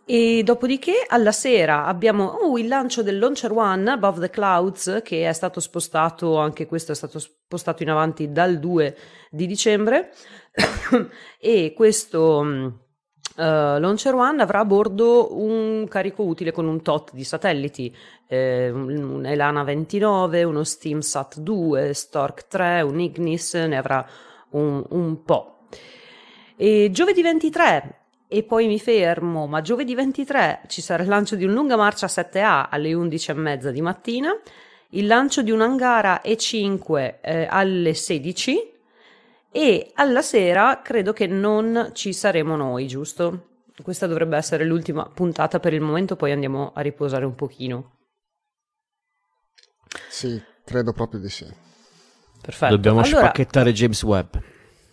E dopodiché alla sera abbiamo uh, il lancio del Launcher One Above the Clouds che è stato spostato, anche questo è stato spostato in avanti dal 2 di dicembre e questo uh, Launcher One avrà a bordo un carico utile con un tot di satelliti, eh, un Elana 29, uno SteamSat 2, Stork 3, un Ignis, ne avrà un, un po'. E giovedì 23 e poi mi fermo, ma giovedì 23 ci sarà il lancio di un lunga marcia 7A alle 11.30 di mattina, il lancio di un Angara E5 eh, alle 16 e alla sera credo che non ci saremo noi, giusto? Questa dovrebbe essere l'ultima puntata per il momento, poi andiamo a riposare un pochino. Sì, credo proprio di sì. Perfetto. Dobbiamo allora, spacchettare James Webb.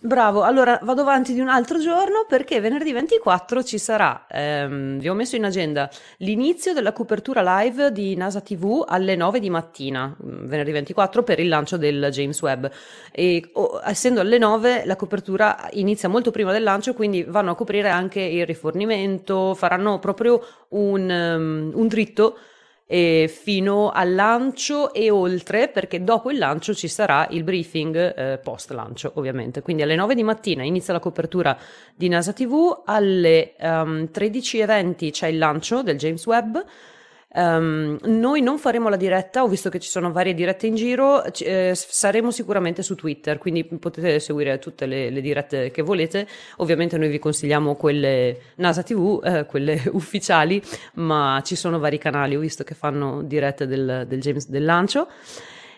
Bravo, allora vado avanti di un altro giorno perché venerdì 24 ci sarà, ehm, vi ho messo in agenda, l'inizio della copertura live di NASA TV alle 9 di mattina, mm, venerdì 24 per il lancio del James Webb. E oh, essendo alle 9 la copertura inizia molto prima del lancio quindi vanno a coprire anche il rifornimento, faranno proprio un, um, un dritto eh, fino al lancio e oltre, perché dopo il lancio ci sarà il briefing eh, post lancio, ovviamente. Quindi alle 9 di mattina inizia la copertura di NASA TV, alle um, ehm, 13.20 c'è il lancio del James Webb. Um, noi non faremo la diretta, ho visto che ci sono varie dirette in giro, eh, saremo sicuramente su Twitter, quindi potete seguire tutte le, le, dirette che volete. Ovviamente noi vi consigliamo quelle NASA TV, eh, quelle ufficiali, ma ci sono vari canali, ho visto che fanno dirette del, del James del lancio.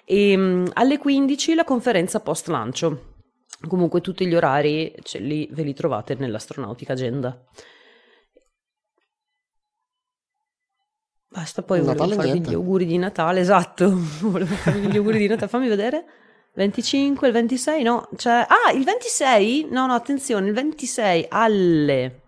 E um, alle 15 la conferenza post lancio. Comunque tutti gli orari ce li, ve li trovate nell'astronautica agenda. Basta, poi volevo farvi niente. gli auguri di Natale, esatto, volevo farvi gli auguri di Natale, fammi vedere. 25, il 26, no, cioè, ah, il 26, no, no, attenzione, il 26 alle,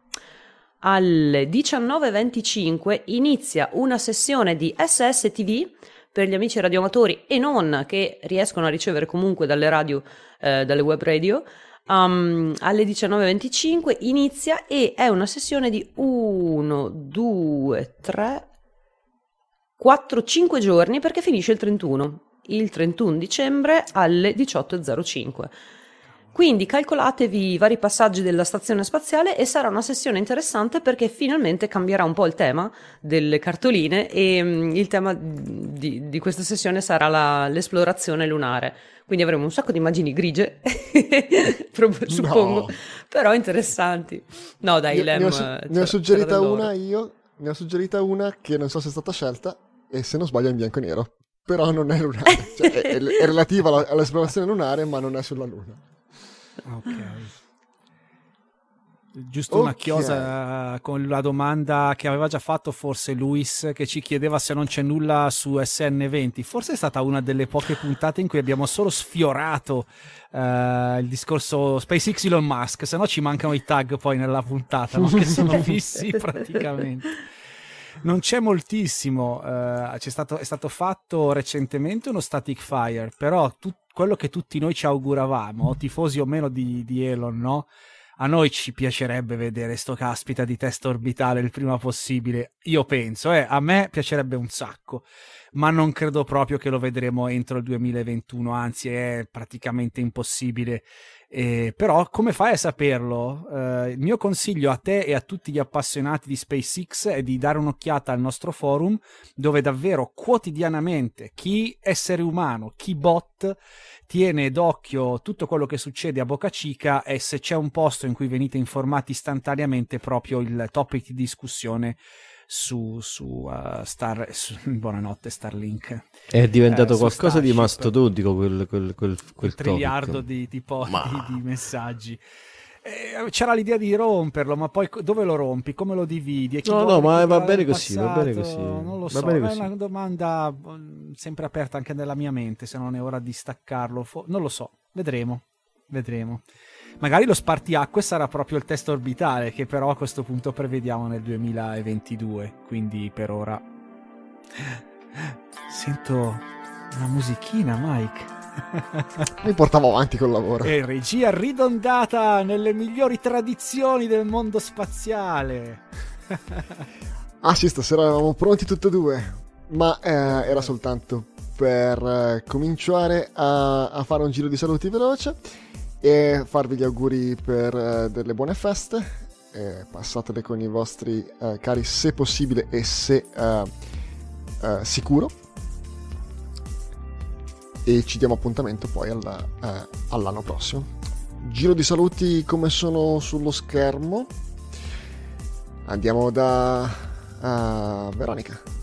alle 19.25 inizia una sessione di SSTV per gli amici radioamatori e non che riescono a ricevere comunque dalle radio, eh, dalle web radio. Um, alle 19.25 inizia e è una sessione di 1, 2, 3, 4, 5 giorni perché finisce il 31 il 31 dicembre alle 18.05. Quindi calcolatevi i vari passaggi della stazione spaziale e sarà una sessione interessante perché finalmente cambierà un po' il tema delle cartoline e um, il tema di, di, questa sessione sarà la, l'esplorazione lunare. Quindi avremo un sacco di immagini grigie, suppongo, no. però interessanti. No, dai, io, Lem, ne ho, su- ne ho suggerita una io, ne ho suggerita una che non so se è stata scelta e se non sbaglio è in bianco e nero però non è lunare, cioè, è, è, relativa alla, all'esplorazione lunare, ma non è sulla Luna. Ok. Giusto okay. una chiosa con la domanda che aveva già fatto forse Luis che ci chiedeva se non c'è nulla su SN20. Forse è stata una delle poche puntate in cui abbiamo solo sfiorato uh, il discorso SpaceX Elon Musk, se no ci mancano i tag poi nella puntata, no? che sono fissi praticamente non c'è moltissimo. Uh, c'è stato, è stato fatto recentemente uno static fire, però tu, quello che tutti noi ci auguravamo, tifosi o meno di, di Elon, no? A noi ci piacerebbe vedere sto caspita di testa orbitale il prima possibile. Io penso, eh, a me piacerebbe un sacco, ma non credo proprio che lo vedremo entro il 2021, anzi è praticamente impossibile eh, però come fai a saperlo? Eh, il mio consiglio a te e a tutti gli appassionati di SpaceX è di dare un'occhiata al nostro forum dove davvero quotidianamente chi essere umano, chi bot tiene d'occhio tutto quello che succede a Boca Chica e se c'è un posto in cui venite informati istantaneamente proprio il topic di discussione su, su uh, Star su, buonanotte Starlink è diventato eh, qualcosa di mastodontico quel, quel, quel, quel triliardo di, di, po- ma... di, di messaggi eh, c'era l'idea di romperlo, ma poi dove lo rompi? Come lo dividi? no, no, ma va bene così, va bene così. Non lo so, è una domanda mm, sempre aperta anche nella mia mente, se non è ora di staccarlo. Non lo so, vedremo, vedremo. Magari lo spartiacque sarà proprio il test orbitale, che però a questo punto prevediamo nel 2022. Quindi per ora. Sento una musichina, Mike. Mi portavo avanti col lavoro. E regia ridondata nelle migliori tradizioni del mondo spaziale. ah sì, stasera eravamo pronti tutti e due, ma eh, era soltanto per eh, cominciare a, a, fare un giro di saluti veloce e farvi gli auguri per uh, delle buone feste. Eh, passatele con i vostri uh, cari se possibile e se uh, sicuro. E ci diamo appuntamento poi alla, all'anno prossimo. Giro di saluti come sono sullo schermo. Andiamo da Veronica.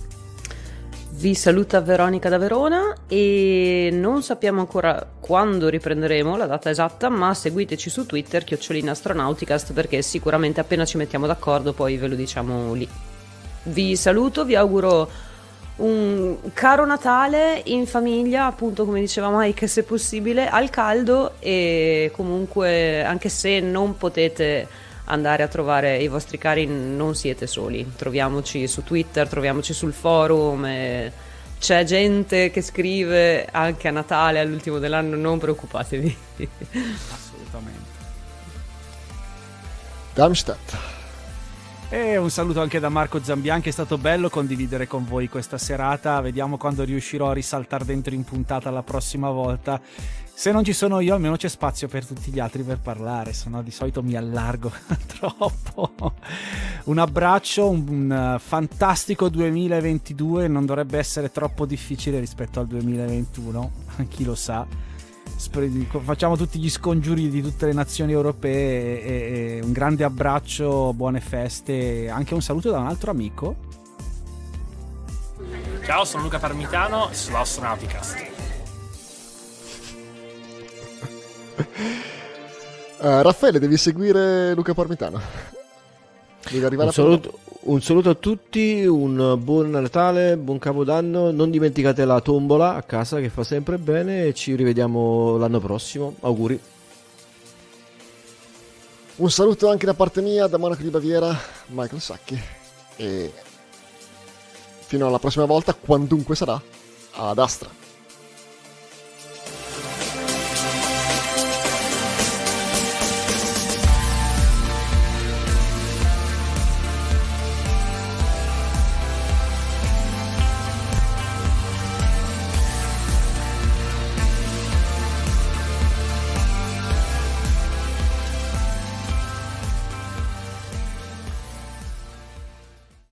Vi saluta Veronica da Verona e non sappiamo ancora quando riprenderemo la data esatta, ma seguiteci su Twitter, chiocciolina astronauticast, perché sicuramente appena ci mettiamo d'accordo poi ve lo diciamo lì. Vi saluto, vi auguro un caro Natale in famiglia, appunto come diceva Mike, se possibile, al caldo e comunque anche se non potete andare a trovare i vostri cari non siete soli. Troviamoci su Twitter, troviamoci sul forum. c'è gente che scrive anche a Natale, all'ultimo dell'anno, non preoccupatevi. Assolutamente. Darmstadt. E un saluto anche da Marco Zambianchi, è stato bello condividere con voi questa serata, vediamo quando riuscirò a risaltare dentro in puntata la prossima volta se non ci sono io, almeno c'è spazio per tutti gli altri per parlare, se no di solito mi allargo troppo. Un abbraccio, un, un, fantastico 2022, non dovrebbe essere troppo difficile rispetto al 2021, chi lo sa. Facciamo tutti gli scongiuri di tutte le nazioni europee e, e un grande abbraccio, buone feste e anche un saluto da un altro amico. Ciao, sono Luca Parmitano su Astronauticast. Uh, Raffaele, devi seguire Luca Parmitano. Devi arrivare un, saluto, Un saluto a tutti, un buon Natale, buon Capodanno, non dimenticate la tombola a casa che fa sempre bene e ci rivediamo l'anno prossimo. Auguri. Un saluto anche da parte mia, da Monaco di Baviera, Michael Sacchi. E fino alla prossima volta, quandunque sarà, ad Astra.